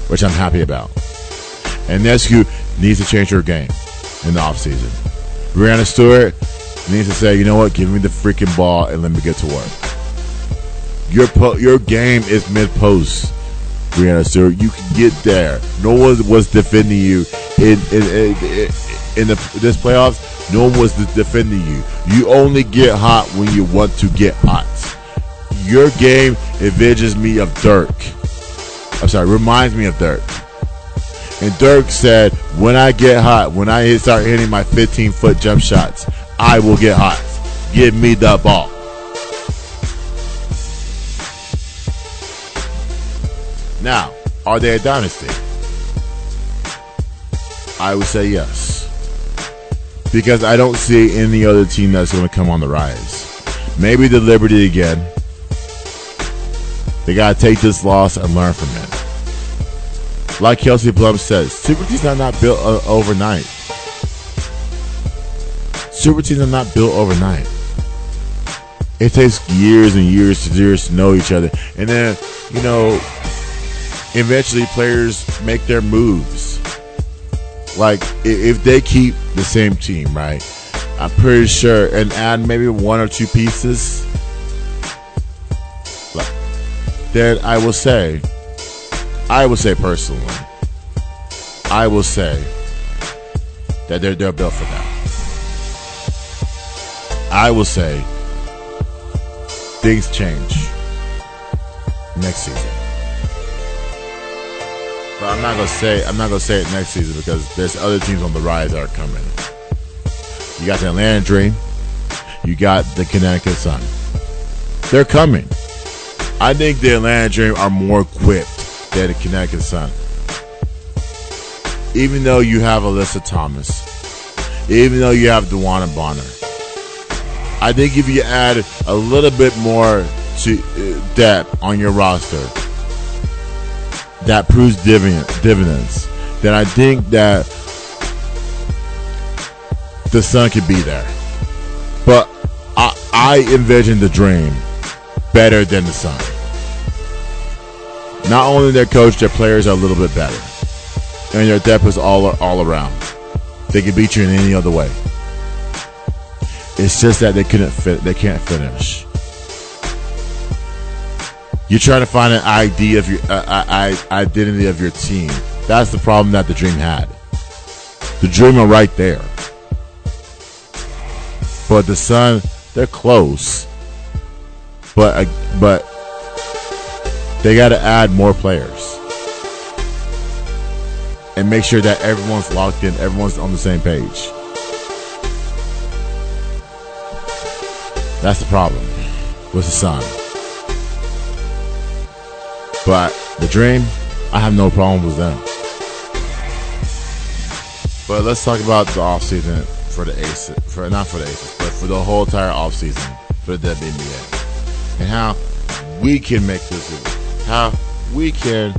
which I'm happy about. And Nescu needs to change her game in the offseason. Breanna Stewart needs to say, you know what, give me the freaking ball and let me get to work. Your po- your game is mid post, Breanna Stewart. You can get there. No one was defending you in in the, this playoffs. No one was defending you. You only get hot when you want to get hot. Your game envisions me of Dirk. I'm sorry, reminds me of Dirk. And Dirk said, when I get hot, when I start hitting my 15 foot jump shots, I will get hot. Give me the ball. Now, are they a dynasty? I would say yes. Because I don't see any other team that's going to come on the rise. Maybe the Liberty again. They got to take this loss and learn from it. Like Kelsey Plum says, super teams are not built uh, overnight. Super teams are not built overnight. It takes years and years and years to know each other. And then, you know, eventually players make their moves. Like if they keep the same team, right? I'm pretty sure, and add maybe one or two pieces. Then I will say, I will say personally, I will say that they're they're built for that. I will say things change next season. But I'm not gonna say I'm not gonna say it next season because there's other teams on the rise that are coming. You got the Atlanta Dream, you got the Connecticut Sun. They're coming. I think the Atlanta Dream are more equipped than the Connecticut Sun. Even though you have Alyssa Thomas, even though you have DeWanna Bonner, I think if you add a little bit more to uh, depth on your roster, that proves dividends, then I think that the Sun could be there. But I, I envision the Dream better than the Sun. Not only their coach, their players are a little bit better, and their depth is all all around. They can beat you in any other way. It's just that they couldn't fit. They can't finish. You're trying to find an ID of your uh, identity of your team. That's the problem that the Dream had. The Dream are right there, but the Sun they're close. But uh, but they got to add more players and make sure that everyone's locked in, everyone's on the same page. That's the problem with the Sun. But the Dream, I have no problem with them. But let's talk about the offseason for the Aces, for not for the Aces, but for the whole entire offseason for the WNBA, and how we can make this, how we can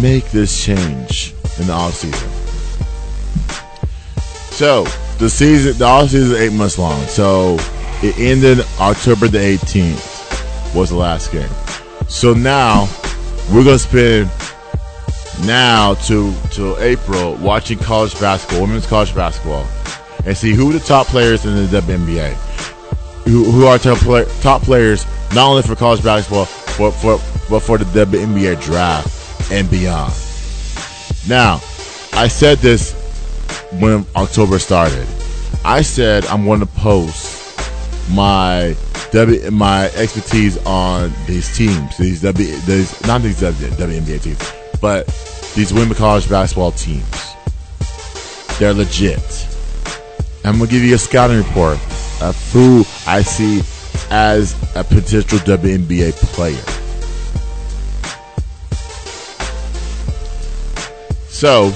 make this change in the offseason. So the season, the offseason is eight months long. So it ended October the 18th was the last game. So now we're gonna spend now to to April watching college basketball, women's college basketball, and see who the top players in the WNBA. who, who are top, play, top players not only for college basketball but for but for the WNBA draft and beyond. Now, I said this when October started. I said I'm going to post my W my expertise on these teams, these W these not these W, WNBA teams, but these women college basketball teams. They're legit. I'm gonna give you a scouting report of who I see as a potential WNBA player. So,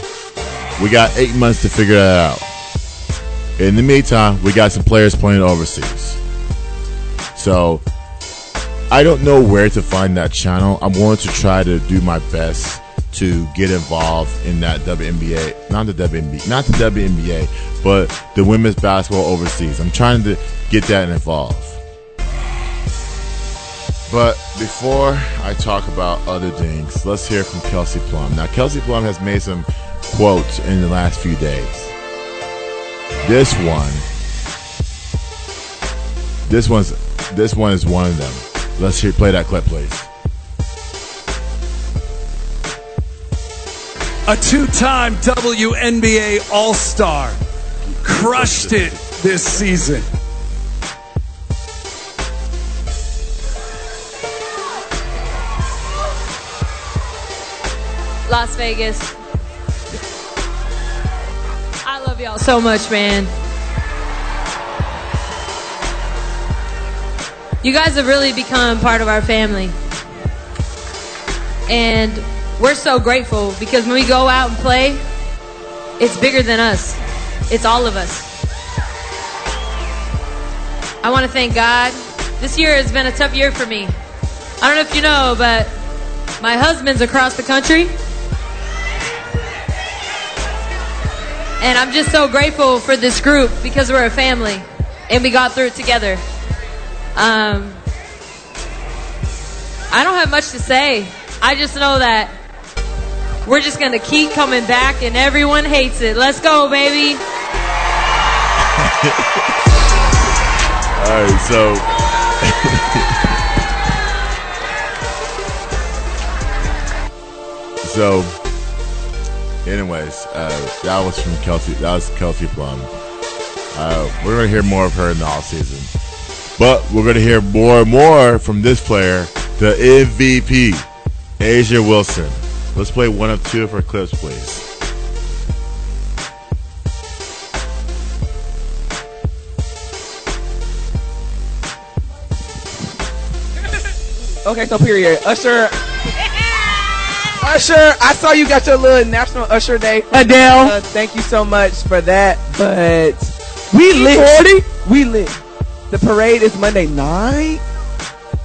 we got eight months to figure that out. In the meantime, we got some players playing overseas. So, I don't know where to find that channel. I'm going to try to do my best to get involved in that WNBA, not the WNBA, not the WNBA, but the women's basketball overseas. I'm trying to get that involved. But before I talk about other things, let's hear from Kelsey Plum. Now, Kelsey Plum has made some quotes in the last few days. This one, this one's, this one is one of them. Let's hear play that clip, please. a two-time WNBA All-Star, crushed it this season. Las Vegas. I love y'all so much, man. You guys have really become part of our family. And we're so grateful because when we go out and play, it's bigger than us. It's all of us. I want to thank God. This year has been a tough year for me. I don't know if you know, but my husband's across the country. And I'm just so grateful for this group because we're a family and we got through it together. Um, I don't have much to say. I just know that we're just going to keep coming back and everyone hates it. Let's go, baby. All right, so so anyways, uh, that was from Kelsey. That was Kelsey Plum. Uh, we're gonna hear more of her in the off season, but we're gonna hear more and more from this player, the MVP, A'ja Wilson. Let's play one of two of her clips, please. Okay, so period. Usher. Usher, I saw you got your little National Usher Day. Adele. Uh, thank you so much for that. But we lit. 40? We lit. The parade is Monday night.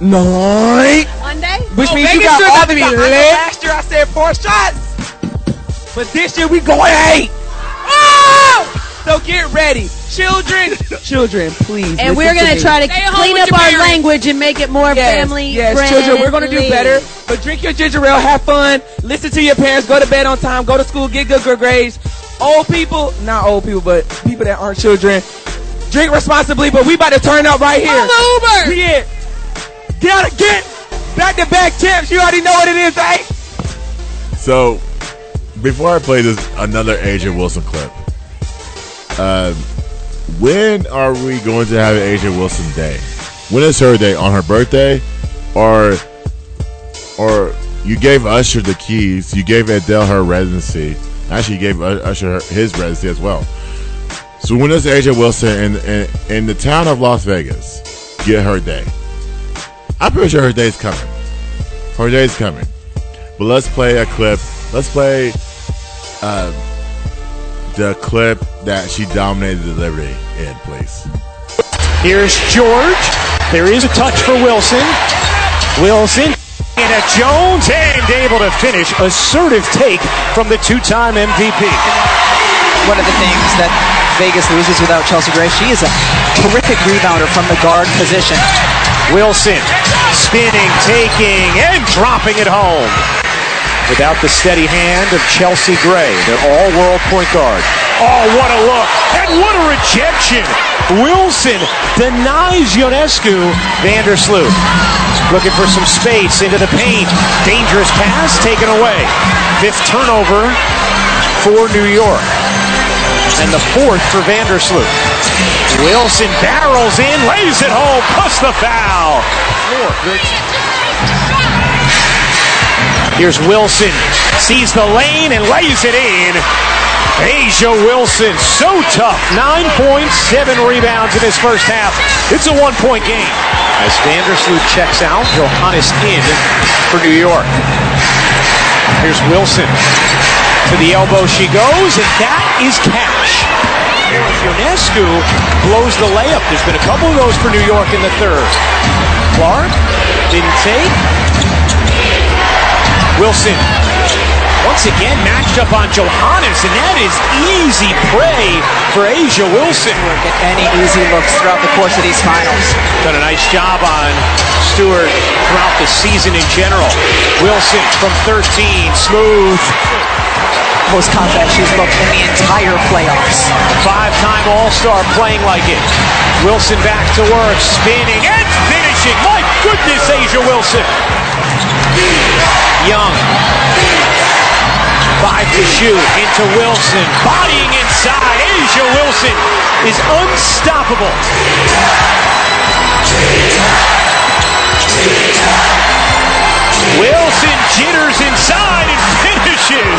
Night. Monday? Which Oh, means you Vegas got should all have the to be time. I know lit. Last year I said four shots. But this year we going eight. Oh! So get ready. Children, children, please. And we're going to to try to Stay clean up our parents. language and make it more Yes, family yes, friendly. children, we're gonna do better. But drink your ginger ale, have fun, listen to your parents, go to bed on time, go to school, get good, good grades. Old people, not old people, but people that aren't children, drink responsibly. But we about to turn up right here. Call the Uber. We it. Get get back to back champs. You already know what it is, eh? So, before I play this another A'ja Wilson clip, uh, when are we going to have an A'ja Wilson day? When is her day? On her birthday, or or you gave Usher the keys? You gave Adele her residency. Actually, you gave Usher his residency as well. So when does A'ja Wilson in, in in the town of Las Vegas get her day? I'm pretty sure her day's coming. Her day's coming. But let's play a clip. Let's play uh, the clip that she dominated the Liberty in, please. Here's George. There is a touch for Wilson. Wilson and a Jones and able to finish. Assertive take from the two-time MVP. one of the things that Vegas loses without Chelsea Gray. She is a terrific rebounder from the guard position. Wilson spinning, taking, and dropping it home. Without the steady hand of Chelsea Gray, their all-world point guard. Oh, what a look! And what a rejection Wilson denies Ionescu. Vandersloot looking for some space into the paint. Dangerous pass taken away. Fifth turnover for New York. And the fourth for Vandersloot. Wilson barrels in, lays it home, plus the foul. Here's Wilson, sees the lane and lays it in. A'ja Wilson, so tough. Nine points, seven rebounds in his first half. It's a one point game. As Vandersloot checks out, Johannes in for New York. Here's Wilson. To the elbow she goes, and that is cash. Ionescu blows the layup. There's been a couple of those for New York in the third. Clark didn't take. Wilson once again matched up on Johannes, and that is easy prey for A'ja Wilson. Get any easy looks throughout the course of these finals. Done a nice job on Stewart throughout the season in general. Wilson from 13, smooth. Most confident she's looked in the entire playoffs. Five-time All-Star playing like it. Wilson back to work, spinning and finishing. My goodness, A'ja Wilson. Young. Five to shoot into Wilson. Bodying inside. A'ja Wilson is unstoppable. Wilson jitters inside and finishes.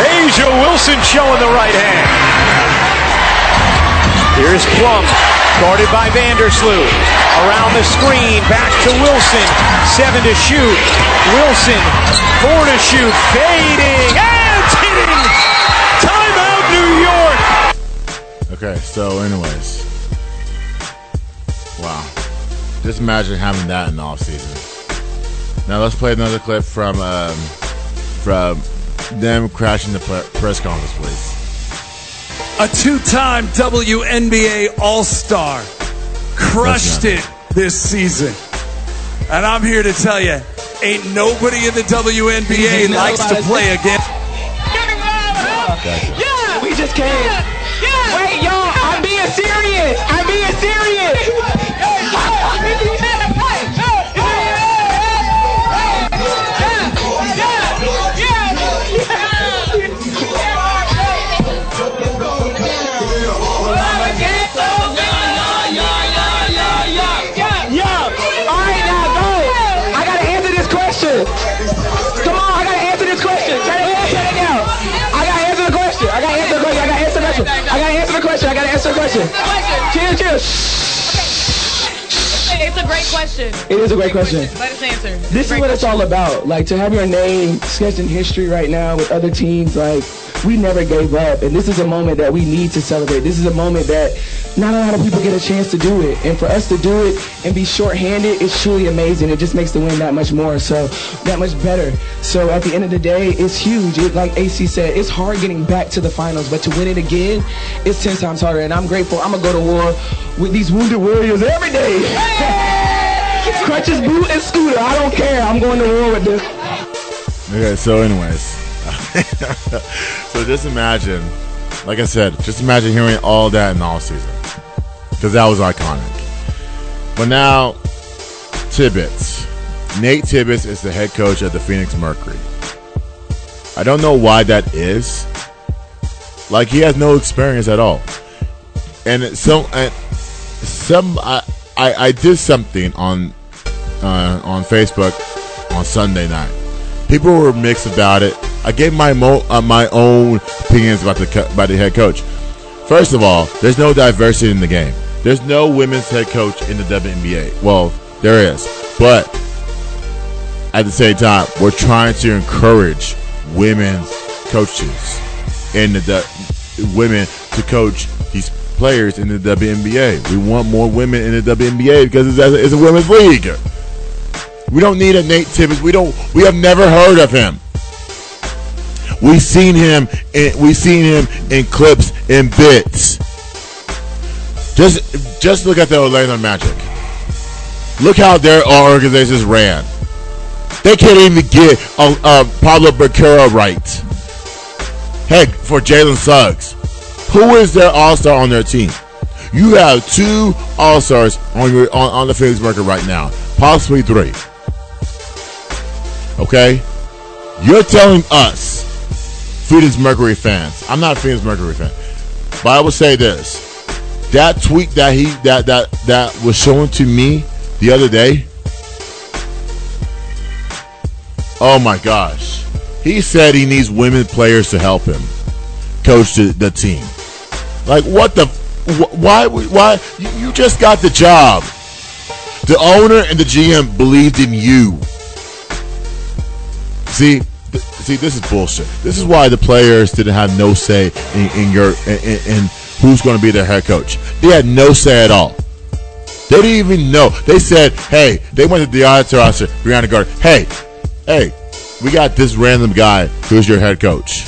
A'ja Wilson showing the right hand. Here's Plum, guarded by Vandersloot. Around the screen, back to Wilson. Seven to shoot. Wilson, four to shoot. Fading and hitting. Timeout, New York. Okay, so anyways. Wow. Just imagine having that in the off season. Now let's play another clip from um, from them crashing the press conference, please. A two time WNBA All Star crushed it this season. And I'm here to tell you, ain't nobody in the WNBA likes to play against. Yeah, we just came. Yeah. Wait, y'all, I'm being serious. I'm being serious. I gotta answer question. Chill, chill. It's a great question. It is a great question. Let us answer. This is what it's all about. Like to have your name sketched in history right now with other teams. Like we never gave up, and this is a moment that we need to celebrate. This is a moment that not a lot of people get a chance to do it, and for us to do it and be shorthanded, it's truly amazing. It just makes the win that much more, so that much better. So at the end of the day, it's huge. It, like AC said, it's hard getting back to the finals, but to win it again, it's ten times harder. And I'm grateful. I'm gonna go to war with these wounded warriors every day. Crutches, boot, and scooter. I don't care. I'm going to war with this. Okay, so anyways, so just imagine, like I said, just imagine hearing all that in all off season, because that was iconic. But now, Tibbetts, Nate Tibbetts is the head coach of the Phoenix Mercury. I don't know why that is. Like he has no experience at all, and some, and some, I, I, I did something on, uh, on Facebook on Sunday night people were mixed about it. I gave my mo- uh, my own opinions about the co- about the head coach. First of all, there's no diversity in the game. There's no women's head coach in the WNBA. Well, there is, but at the same time, we're trying to encourage women's coaches and the, the women to coach these players in the WNBA. We want more women in the WNBA because it's, a- it's a women's league. We don't need a Nate Tibbs. We don't. We have never heard of him. We've seen him. In, we've seen him in clips and bits. Just, just look at the Orlando Magic. Look how their organizations ran. They can't even get uh, uh, Paolo Banchero right. Heck, for Jalen Suggs, who is their All Star on their team? You have two All Stars on your on, on the Phoenix Mercury right now, possibly three. Okay, you're telling us, Phoenix Mercury fans. I'm not a Phoenix Mercury fan, but I will say this: that tweet that he that that that was shown to me the other day. Oh my gosh. He said he needs women players to help him coach the, the team. Like what the wh- why why you, you just got the job. The owner and the GM believed in you. See, th- see, this is bullshit. This is why the players didn't have no say in, in your in, in who's going to be their head coach. They had no say at all. They didn't even know. They said, "Hey," they went to the auditor roster, Brianna Gardner. Hey, hey, we got this random guy who's your head coach.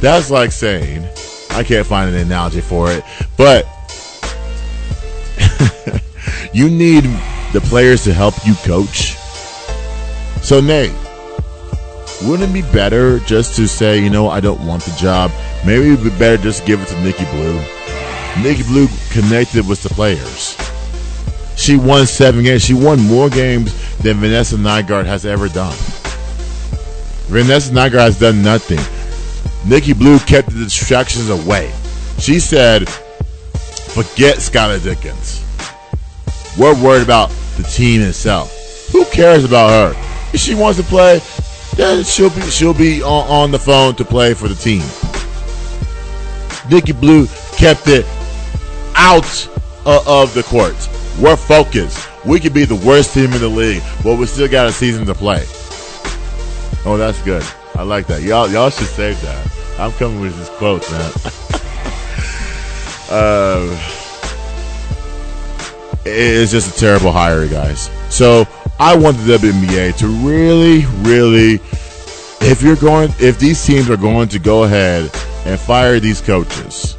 That's like saying, I can't find an analogy for it, but you need the players to help you coach. So, Nate, wouldn't it be better just to say, you know, I don't want the job? Maybe it would be better just give it to Nikki Blue. Nikki Blue connected with the players. She won seven games. She won more games than Vanessa Nygaard has ever done. Vanessa Nygaard has done nothing. Nikki Blue kept the distractions away. She said, forget Skylar Diggins. We're worried about the team itself. Who cares about her? If she wants to play, then she'll be she'll be on, on the phone to play for the team. Nikki Blue kept it out uh, of the court. We're focused. We could be the worst team in the league, but we still got a season to play. Oh, that's good. I like that. Y'all, y'all should save that. I'm coming with this quote, man. uh, it's just a terrible hire, guys. So I want the WNBA to really, really, if you're going, if these teams are going to go ahead and fire these coaches,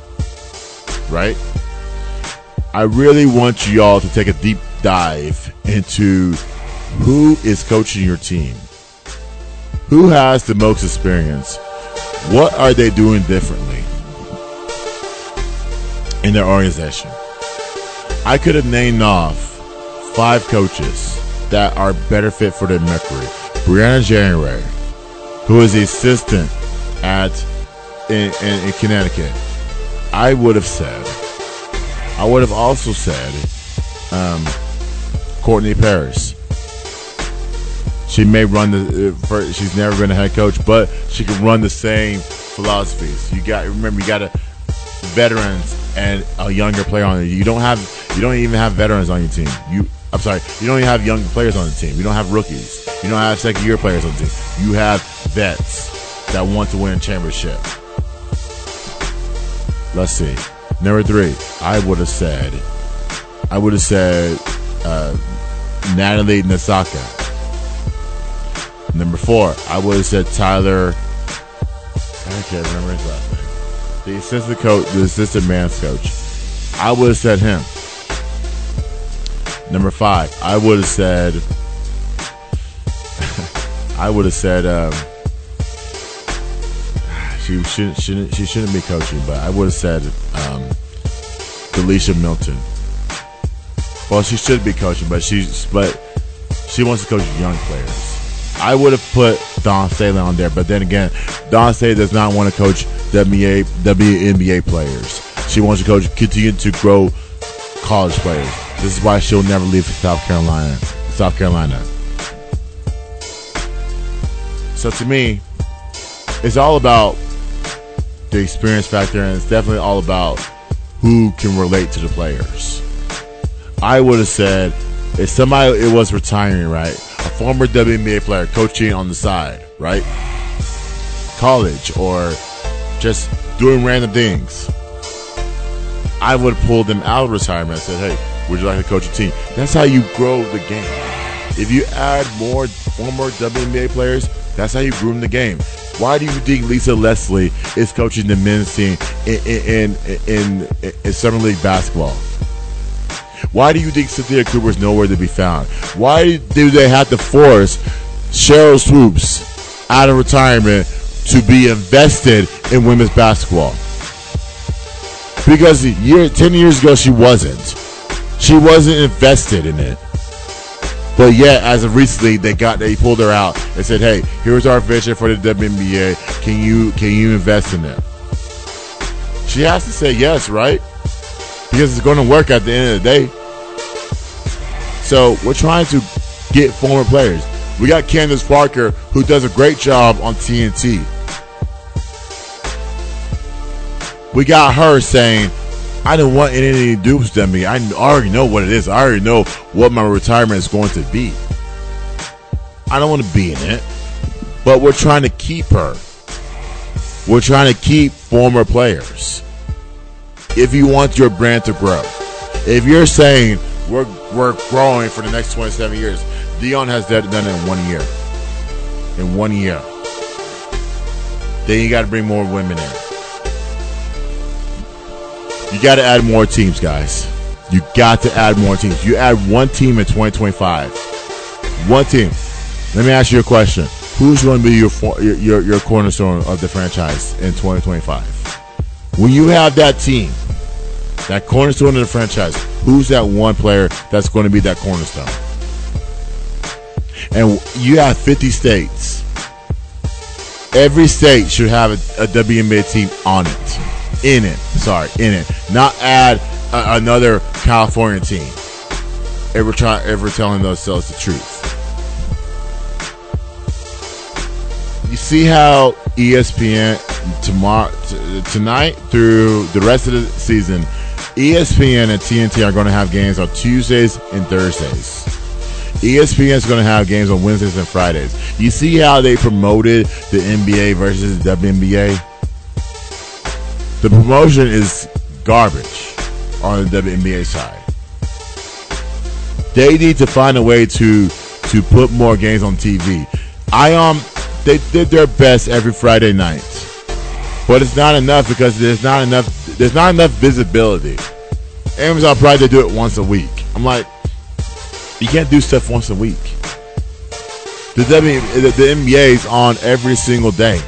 right? I really want y'all to take a deep dive into who is coaching your team. Who has the most experience? What are they doing differently in their organization? I could have named off five coaches that are better fit for the Mercury. Briann January, who is the assistant at in, in, in Connecticut. I would have said. I would have also said um, Courtney Paris. She may run the. Uh, for, she's never been a head coach, but she can run the same philosophies. You got remember you got a veterans and a younger player on it. You don't have. You don't even have veterans on your team. You. I'm sorry. You don't even have young players on the team. You don't have rookies. You don't have second year players on the team. You have vets that want to win championship. Let's see. Number three, I would have said, I would have said uh, Natalie Nakase. Number four, I would have said Tyler. I can't remember his last name. The assistant coach, the assistant man's coach. I would have said him. Number five, I would have said. I would have said. Um, she shouldn't, shouldn't she shouldn't be coaching, but I would have said um, DeLisha Milton. Well, she should be coaching, but she's but she wants to coach young players. I would have put Dawn Staley on there, but then again, Dawn Staley does not want to coach WNBA, WNBA players. She wants to coach, continue to grow college players. This is why she'll never leave South Carolina. South Carolina. So to me, it's all about the experience factor, and it's definitely all about who can relate to the players. I would have said if somebody it was retiring, right? A former WNBA player coaching on the side, right? College or just doing random things. I would pull them out of retirement and said, hey, would you like to coach a team? That's how you grow the game. If you add more former WNBA players, that's how you groom the game. Why do you think Lisa Leslie is coaching the men's team in in in, in, in Summer League basketball? Why do you think Cynthia Cooper is nowhere to be found? Why do they have to force Sheryl Swoopes out of retirement to be invested in women's basketball? Because year, 10 years ago, she wasn't. She wasn't invested in it. But yet, as of recently, they got they pulled her out and said, "Hey, here's our vision for the WNBA. Can you can you invest in it?" She has to say yes, right? Because it's going to work at the end of the day. So we're trying to get former players. We got Candace Parker, who does a great job on TNT. We got her saying, I don't want anything to do me. I already know what it is. I already know what my retirement is going to be. I don't want to be in it. But we're trying to keep her. We're trying to keep former players. If you want your brand to grow. If you're saying we're we're growing for the next 27 years, Dion has done it in one year. In one year. Then you got to bring more women in. You got to add more teams, guys. You got to add more teams. You add one team in 2025. One team. Let me ask you a question. Who's going to be your your your, cornerstone of the franchise in 2025? When you have that team, that cornerstone of the franchise, who's that one player that's going to be that cornerstone? And you have 50 states. Every state should have a, a WNBA team on it in it. Sorry, in it. Not add a, another California team. Ever try ever telling themselves the truth. You see how ESPN tomorrow t- tonight through the rest of the season, ESPN and TNT are going to have games on Tuesdays and Thursdays. ESPN is going to have games on Wednesdays and Fridays. You see how they promoted the NBA versus the WNBA? The promotion is garbage on the WNBA side. They need to find a way to to put more games on TV. I um they did their best every Friday night. But it's not enough because there's not enough there's not enough visibility. Amazon probably do it once a week. I'm like, you can't do stuff once a week. The W the, the NBA is on every single day.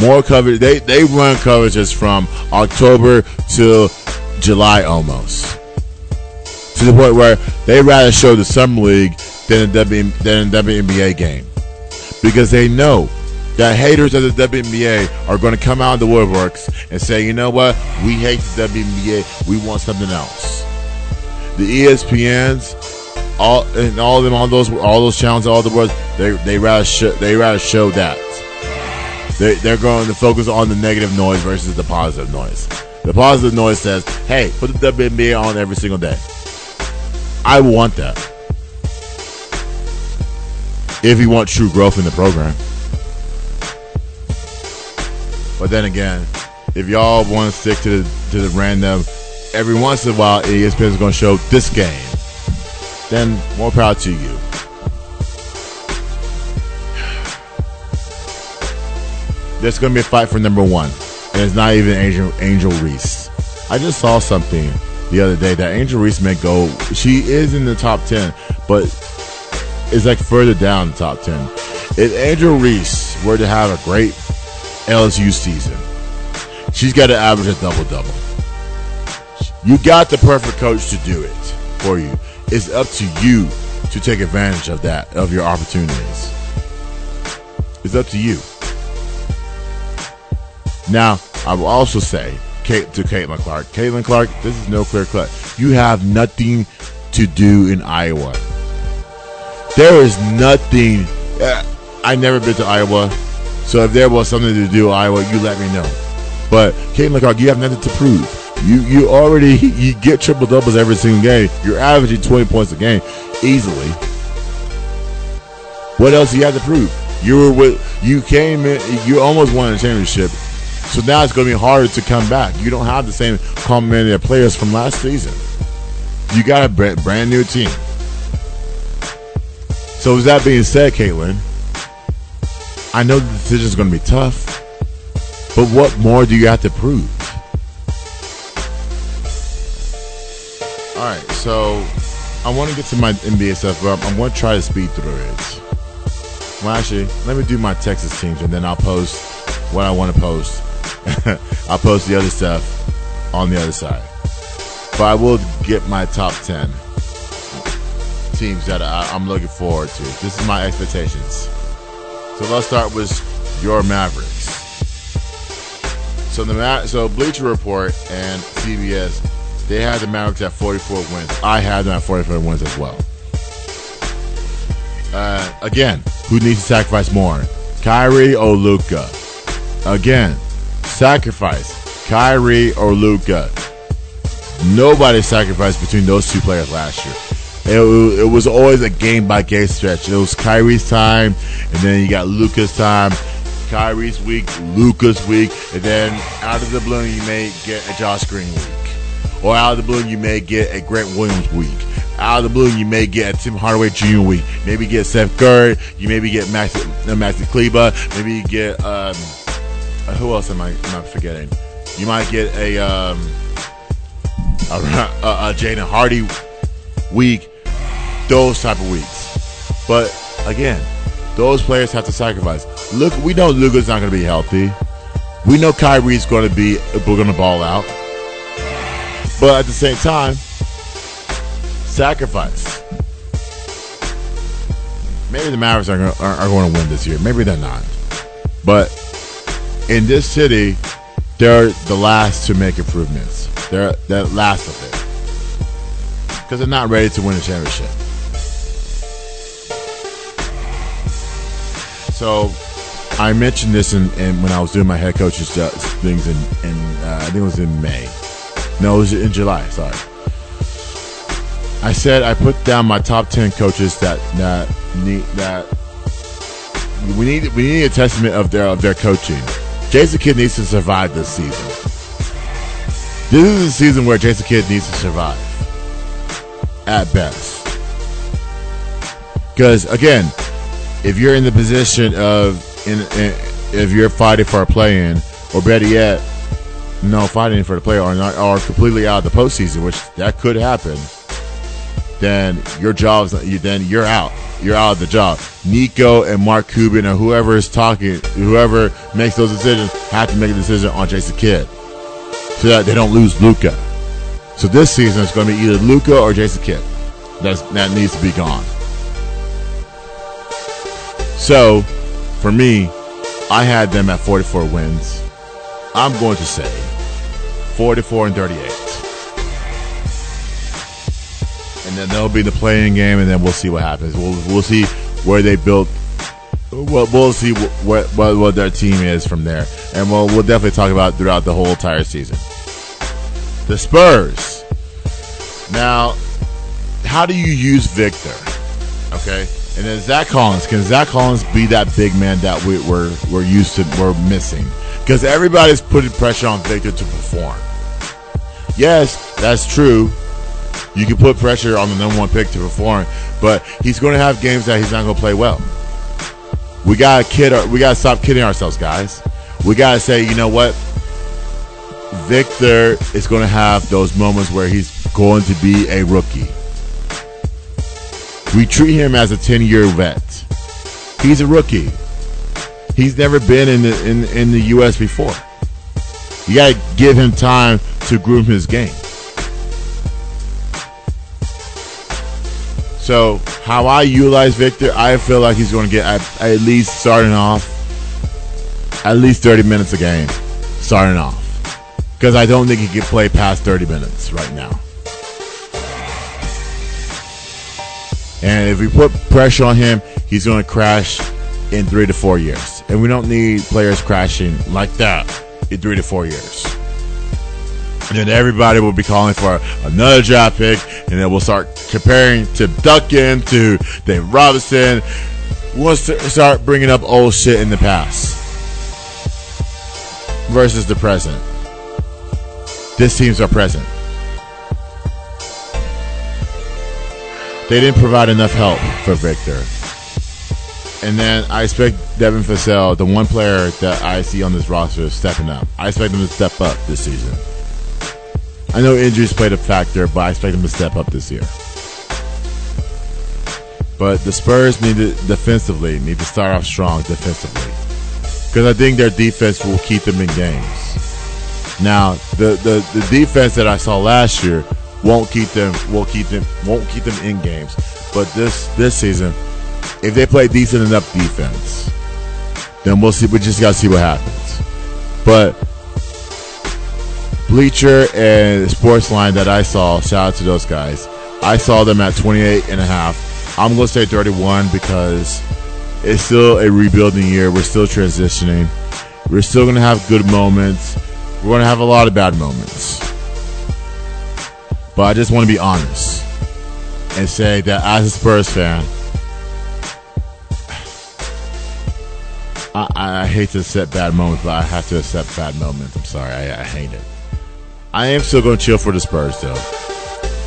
More coverage. They they run coverages from October to July almost. To the point where they rather show the summer league than a w, than a WNBA game, because they know that haters of the WNBA are going to come out of the woodworks and say, you know what, we hate the WNBA, we want something else. The ESPNs, all and all of them, all those, all those channels, all the world, they they rather show, they rather show that. They, they're going to focus on the negative noise versus the positive noise. The positive noise says, hey, put the WNBA on every single day. I want that. If you want true growth in the program. But then again, if y'all want to stick to the, to the random, every once in a while, ESPN is going to show this game, then more power to you. There's going to be a fight for number one, and it's not even Angel Angel Reese. I just saw something the other day that Angel Reese may go. She is in the top ten, but is like further down the top ten. If Angel Reese were to have a great LSU season, she's got to average a double double. You got the perfect coach to do it for you. It's up to you to take advantage of that, of your opportunities. It's up to you. Now, I will also say Kate, to Caitlin Clark, Caitlin Clark, this is no clear cut. You have nothing to do in Iowa. There is nothing. Uh, I never been to Iowa, so if there was something to do in Iowa, you let me know. But Caitlin Clark, you have nothing to prove. You you already you get triple doubles every single game. You're averaging 20 points a game easily. What else do you have to prove? You were with you came in. You almost won a championship. So now it's going to be harder to come back. You don't have the same complementary players from last season. You got a brand new team. So with that being said, Caitlin, I know the decision is going to be tough, but what more do you have to prove? All right, so I want to get to my NBA stuff, but I'm going to try to speed through it. Well, actually, let me do my Texas teams, and then I'll post what I want to post. I'll post the other stuff on the other side. But I will get my top 10 teams that I, I'm looking forward to. This is my expectations. So let's start with your Mavericks. So the Ma- so Bleacher Report and CBS, they had the Mavericks at 44 wins. I had them at 44 wins as well. Uh, again, who needs to sacrifice more, Kyrie or Luka? Again, sacrifice Kyrie or Luka. Nobody sacrificed between those two players last year. It, it was always a game by game stretch. It was Kyrie's time, and then you got Luka's time. Kyrie's week, Luka's week, and then out of the blue you may get a Josh Green week, or out of the blue you may get a Grant Williams week. Out of the blue you may get a Tim Hardaway Jr. week. Maybe get Seth Curry. You maybe get Max uh, Maxi Kleber. Maybe you get um, who else am I am I forgetting? You might get a um, a, a, a Jaden Hardy week. Those type of weeks, but again, those players have to sacrifice. Look, we know Luka's not going to be healthy. We know Kyrie's going to be we're going to ball out, but at the same time, sacrifice. Maybe the Mavericks are, are, are going to win this year. Maybe they're not. But in this city, they're the last to make improvements. They're the last of it because they're not ready to win a championship. So I mentioned this in, in when I was doing my head coach's uh, things in, in uh, I think it was in May. No, it was in July. Sorry. I said I put down my top ten coaches that that need that we need we need a testament of their of their coaching. Jason Kidd needs to survive this season. This is the season where Jason Kidd needs to survive at best. Because again, if you're in the position of in, in if you're fighting for a play-in, or better yet, no fighting for the play or not, or completely out of the postseason, which that could happen, then your job's then you're out. You're out of the job. Nico and Mark Cuban or whoever is talking, whoever makes those decisions, have to make a decision on Jason Kidd so that they don't lose Luka. So this season it's going to be either Luka or Jason Kidd. That's, that needs to be gone. So, for me, I had them at 44 wins. I'm going to say 44 and 38. And then they'll be the playing game, and then we'll see what happens. We'll we'll see where they built. Well, we'll see what, what what their team is from there, and we'll we'll definitely talk about throughout the whole entire season. The Spurs. Now, how do you use Victor? Okay, and then Zach Collins. Can Zach Collins be that big man that we, we're we're used to? We're missing because everybody's putting pressure on Victor to perform. Yes, that's true. You can put pressure on the number one pick to perform, but he's going to have games that he's not going to play well. We gotta kid. We gotta stop kidding ourselves, guys. We gotta say, you know what? Victor is going to have those moments where he's going to be a rookie. We treat him as a 10 year vet. He's a rookie. He's never been in the, in, in the U.S. before. You got to give him time to groom his game. So, how I utilize Victor, I feel like he's going to get at, at least starting off at least 30 minutes a game starting off. Because I don't think he can play past 30 minutes right now. And if we put pressure on him, he's going to crash in three to four years. And we don't need players crashing like that in three to four years. And then everybody will be calling for another draft pick, and then we'll start comparing to Duncan, to Dave Robinson. We'll start bringing up old shit in the past versus the present. This team's our present. They didn't provide enough help for Victor. And then I expect Devin Vassell, the one player that I see on this roster, stepping up. I expect him to step up this season. I know injuries played a factor, but I expect him to step up this year. But the Spurs need to defensively need to start off strong defensively because I think their defense will keep them in games. Now, the, the, the defense that I saw last year won't keep them will keep them won't keep them in games. But this this season, if they play decent enough defense, then we'll see. We just gotta see what happens. But Bleacher and Sportsline that I saw, shout out to those guys. I saw them at 28 and a half. I'm going to say 31 because it's still a rebuilding year. We're still transitioning. We're still going to have good moments. We're going to have a lot of bad moments. But I just want to be honest and say that as a Spurs fan, I, I hate to accept bad moments, but I have to accept bad moments. I'm sorry. I, I hate it. I am still going to chill for the Spurs, though.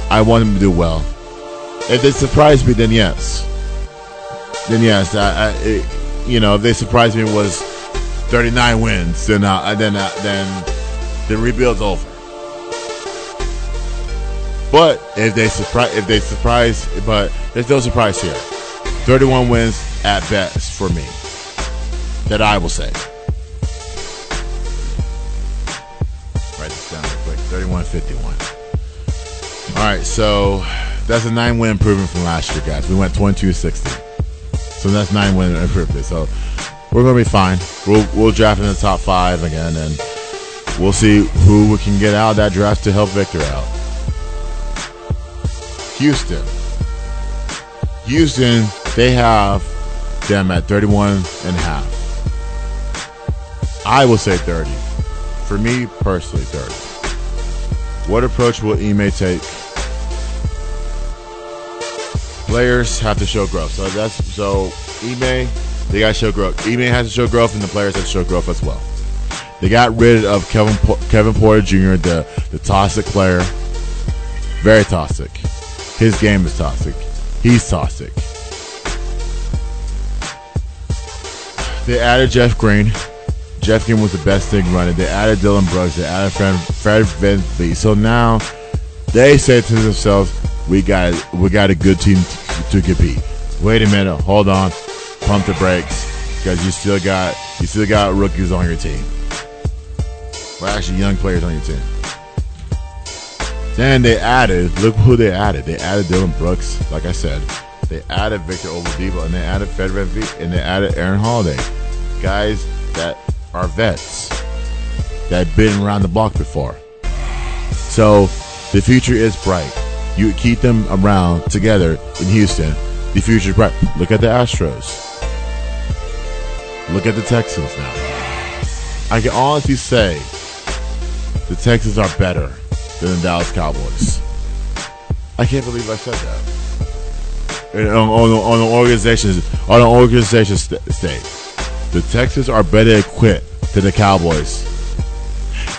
I want them to do well. If they surprise me, then yes. Then yes, I, I it, you know, if they surprise me was 39 wins, then then uh, then the rebuild's over. But if they surprise, if they surprise, but there's no surprise here. 31 wins at best for me. That I will say. 51. All right, so that's a nine win improvement from last year, guys. We went 22 60. So that's nine win improvement. So we're going to be fine. We'll, we'll draft in the top five again, and we'll see who we can get out of that draft to help Victor out. Houston. Houston, they have them at 31 and a half. I will say 30. For me personally, 30. What approach will Ime take? Players have to show growth. So that's so Ime, they got to show growth. Ime has to show growth, and the players have to show growth as well. They got rid of Kevin Kevin Porter Jr., the the toxic player, very toxic. His game is toxic. He's toxic. They added Jeff Green. Jeff Green was the best thing running. They added Dillon Brooks. They added Fred, Fred VanVleet. So now they say to themselves, "We got we got a good team to, to compete." Wait a minute, hold on, pump the brakes because you still got you still got rookies on your team. Well, actually, young players on your team. Then they added, look who they added. They added Dillon Brooks, like I said. They added Victor Oladipo, and they added Fred VanVleet, and they added Aaron Holiday. Guys that are vets that have been around the block before. So the future is bright. You keep them around together in Houston. The future is bright. Look at the Astros. Look at the Texans now. I can honestly say the Texans are better than the Dallas Cowboys. I can't believe I said that. On, on, on an organization on an organization st- state, the Texans are better equipped than the Cowboys.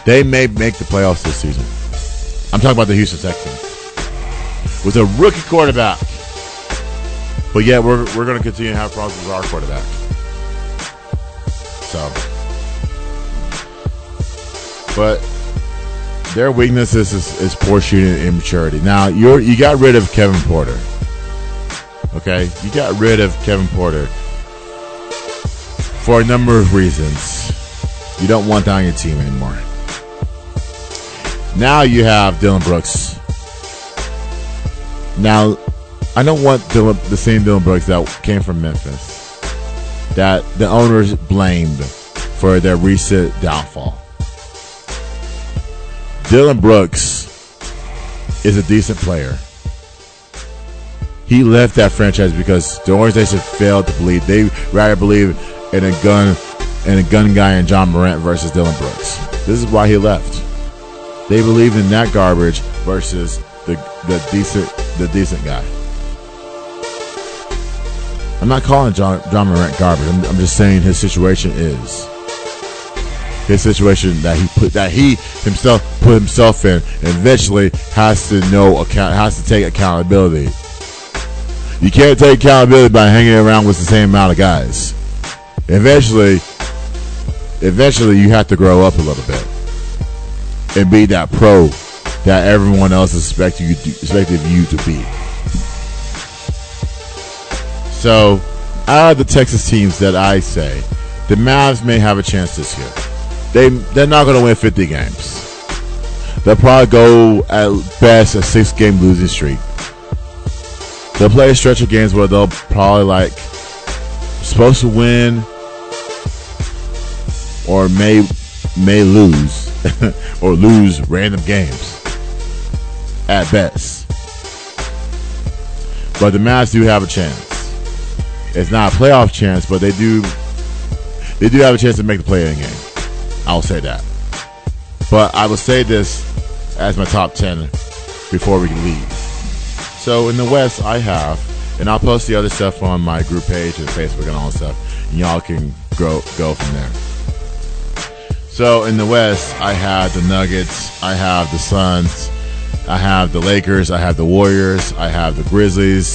They may make the playoffs this season. I'm talking about the Houston Texans with a rookie quarterback. But yeah, we're we're going to continue to have problems with our quarterback. So, but their weakness is, is, is poor shooting and immaturity. Now you you got rid of Kevin Porter. Okay, you got rid of Kevin Porter for a number of reasons. You don't want on your team anymore. Now you have Dillon Brooks. Now, I don't want Dillon, the same Dillon Brooks that came from Memphis that the owners blamed for their recent downfall. Dillon Brooks is a decent player. He left that franchise because the organization failed to believe. They rather believe in a gun and a gun guy and Ja Morant versus Dillon Brooks. This is why he left. They believed in that garbage versus the the decent the decent guy. I'm not calling Ja Ja Morant garbage. I'm, I'm just saying his situation is his situation that he put that he himself put himself in, and eventually has to know account has to take accountability. You can't take accountability by hanging around with the same amount of guys. Eventually, eventually you have to grow up a little bit and be that pro that everyone else is expecting you to, expecting you to be. So, out of the Texas teams that I say, the Mavs may have a chance this year. they they're not going to win 50 games. They'll probably go at best a six game losing streak. They'll play a stretch of games where they'll probably like supposed to win or may may lose or lose random games at best. But the Mavs do have a chance. It's not a playoff chance, but they do they do have a chance to make the play-in game. I'll say that. But I will say this as my top ten before we leave. So in the West, I have, and I'll post the other stuff on my group page and Facebook and all that stuff, and y'all can go go from there. So in the West, I have the Nuggets, I have the Suns, I have the Lakers, I have the Warriors, I have the Grizzlies,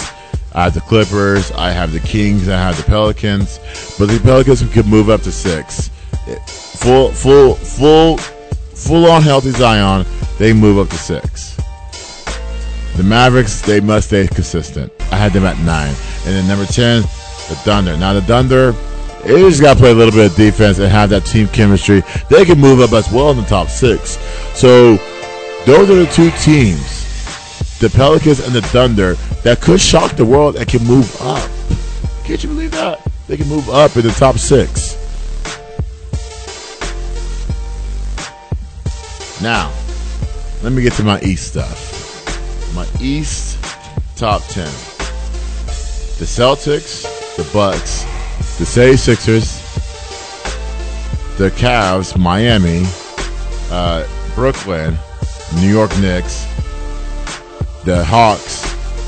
I have the Clippers, I have the Kings, I have the Pelicans. But the Pelicans could move up to six. Full, full, full, full on healthy Zion, they move up to six. The Mavericks, they must stay consistent. I had them at nine. And then number 10, the Thunder. Now, the Thunder, they just got to play a little bit of defense and have that team chemistry. They can move up as well in the top six. So, those are the two teams, the Pelicans and the Thunder, that could shock the world and can move up. Can't you believe that? They can move up in the top six. Now, let me get to my East stuff. My East top 10. The Celtics, the Bucks, the 76ers, the Cavs, Miami, uh, Brooklyn, New York Knicks, the Hawks,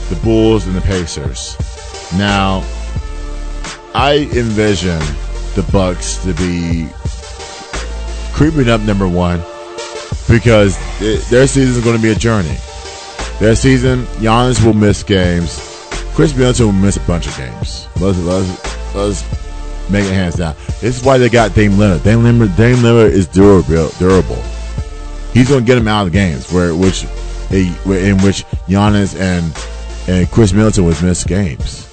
the Bulls, and the Pacers. Now, I envision the Bucks to be creeping up number one because it, their season is going to be a journey. Their season, Giannis will miss games. Khris Middleton will miss a bunch of games. Let's, let's, let's make it hands down. This is why they got Dame Lillard. Dame Lillard, Dame Lillard is durable. Durable. He's going to get him out of the games where which in which Giannis and and Khris Middleton would miss games.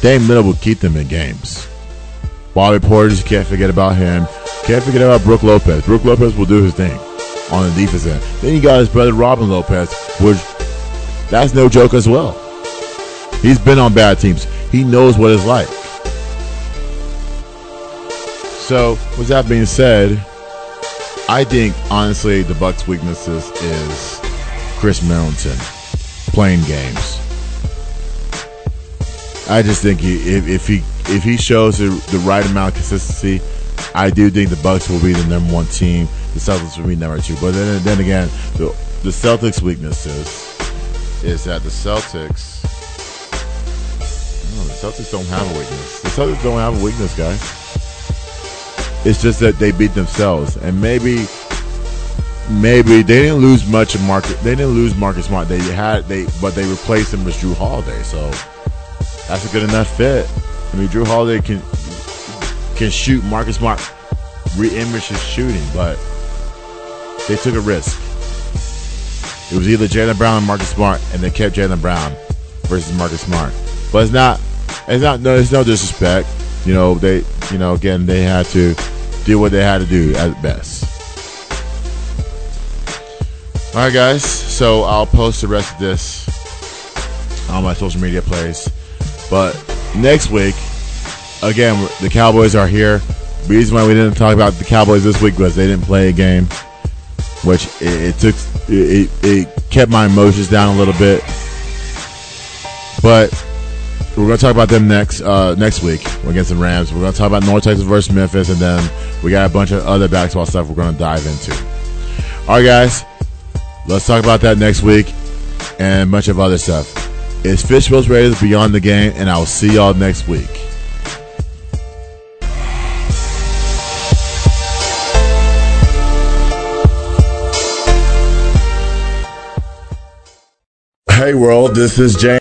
Dame Lillard will keep them in games. Bobby Portis, can't forget about him. Can't forget about Brook Lopez. Brook Lopez will do his thing on the defense end. Then you got his brother Robin Lopez, which that's no joke as well. He's been on bad teams. He knows what it's like. So, with that being said, I think honestly the Bucks' weaknesses is Khris Middleton playing games. I just think he, if, if he if he shows the, the right amount of consistency, I do think the Bucks will be the number one team. The Celtics will be number two. But then then again, the the Celtics' weaknesses is that the Celtics. No, the Celtics don't have a weakness. The Celtics don't have a weakness, guys. It's just that they beat themselves, and maybe, maybe they didn't lose much of Marcus. They didn't lose Marcus Smart. They had they, but they replaced him with Jrue Holiday. So that's a good enough fit. I mean, Jrue Holiday can can shoot. Marcus Smart re-image his shooting, but they took a risk. It was either Jaylen Brown or Marcus Smart, and they kept Jaylen Brown versus Marcus Smart. But it's not. It's not. No, it's no disrespect. You know, they. You know, again, they had to do what they had to do at best. All right, guys. So I'll post the rest of this on my social media place. But next week, again, the Cowboys are here. The reason why we didn't talk about the Cowboys this week was they didn't play a game, which it, it took it, it kept my emotions down a little bit. But we're gonna talk about them next uh, next week We're against the Rams. We're gonna talk about North Texas versus Memphis, and then we got a bunch of other basketball stuff we're gonna dive into. All right, guys, let's talk about that next week and a bunch of other stuff. It's Fishbowl's Raiders Beyond the Game, and I'll see y'all next week. Hey world, this is James.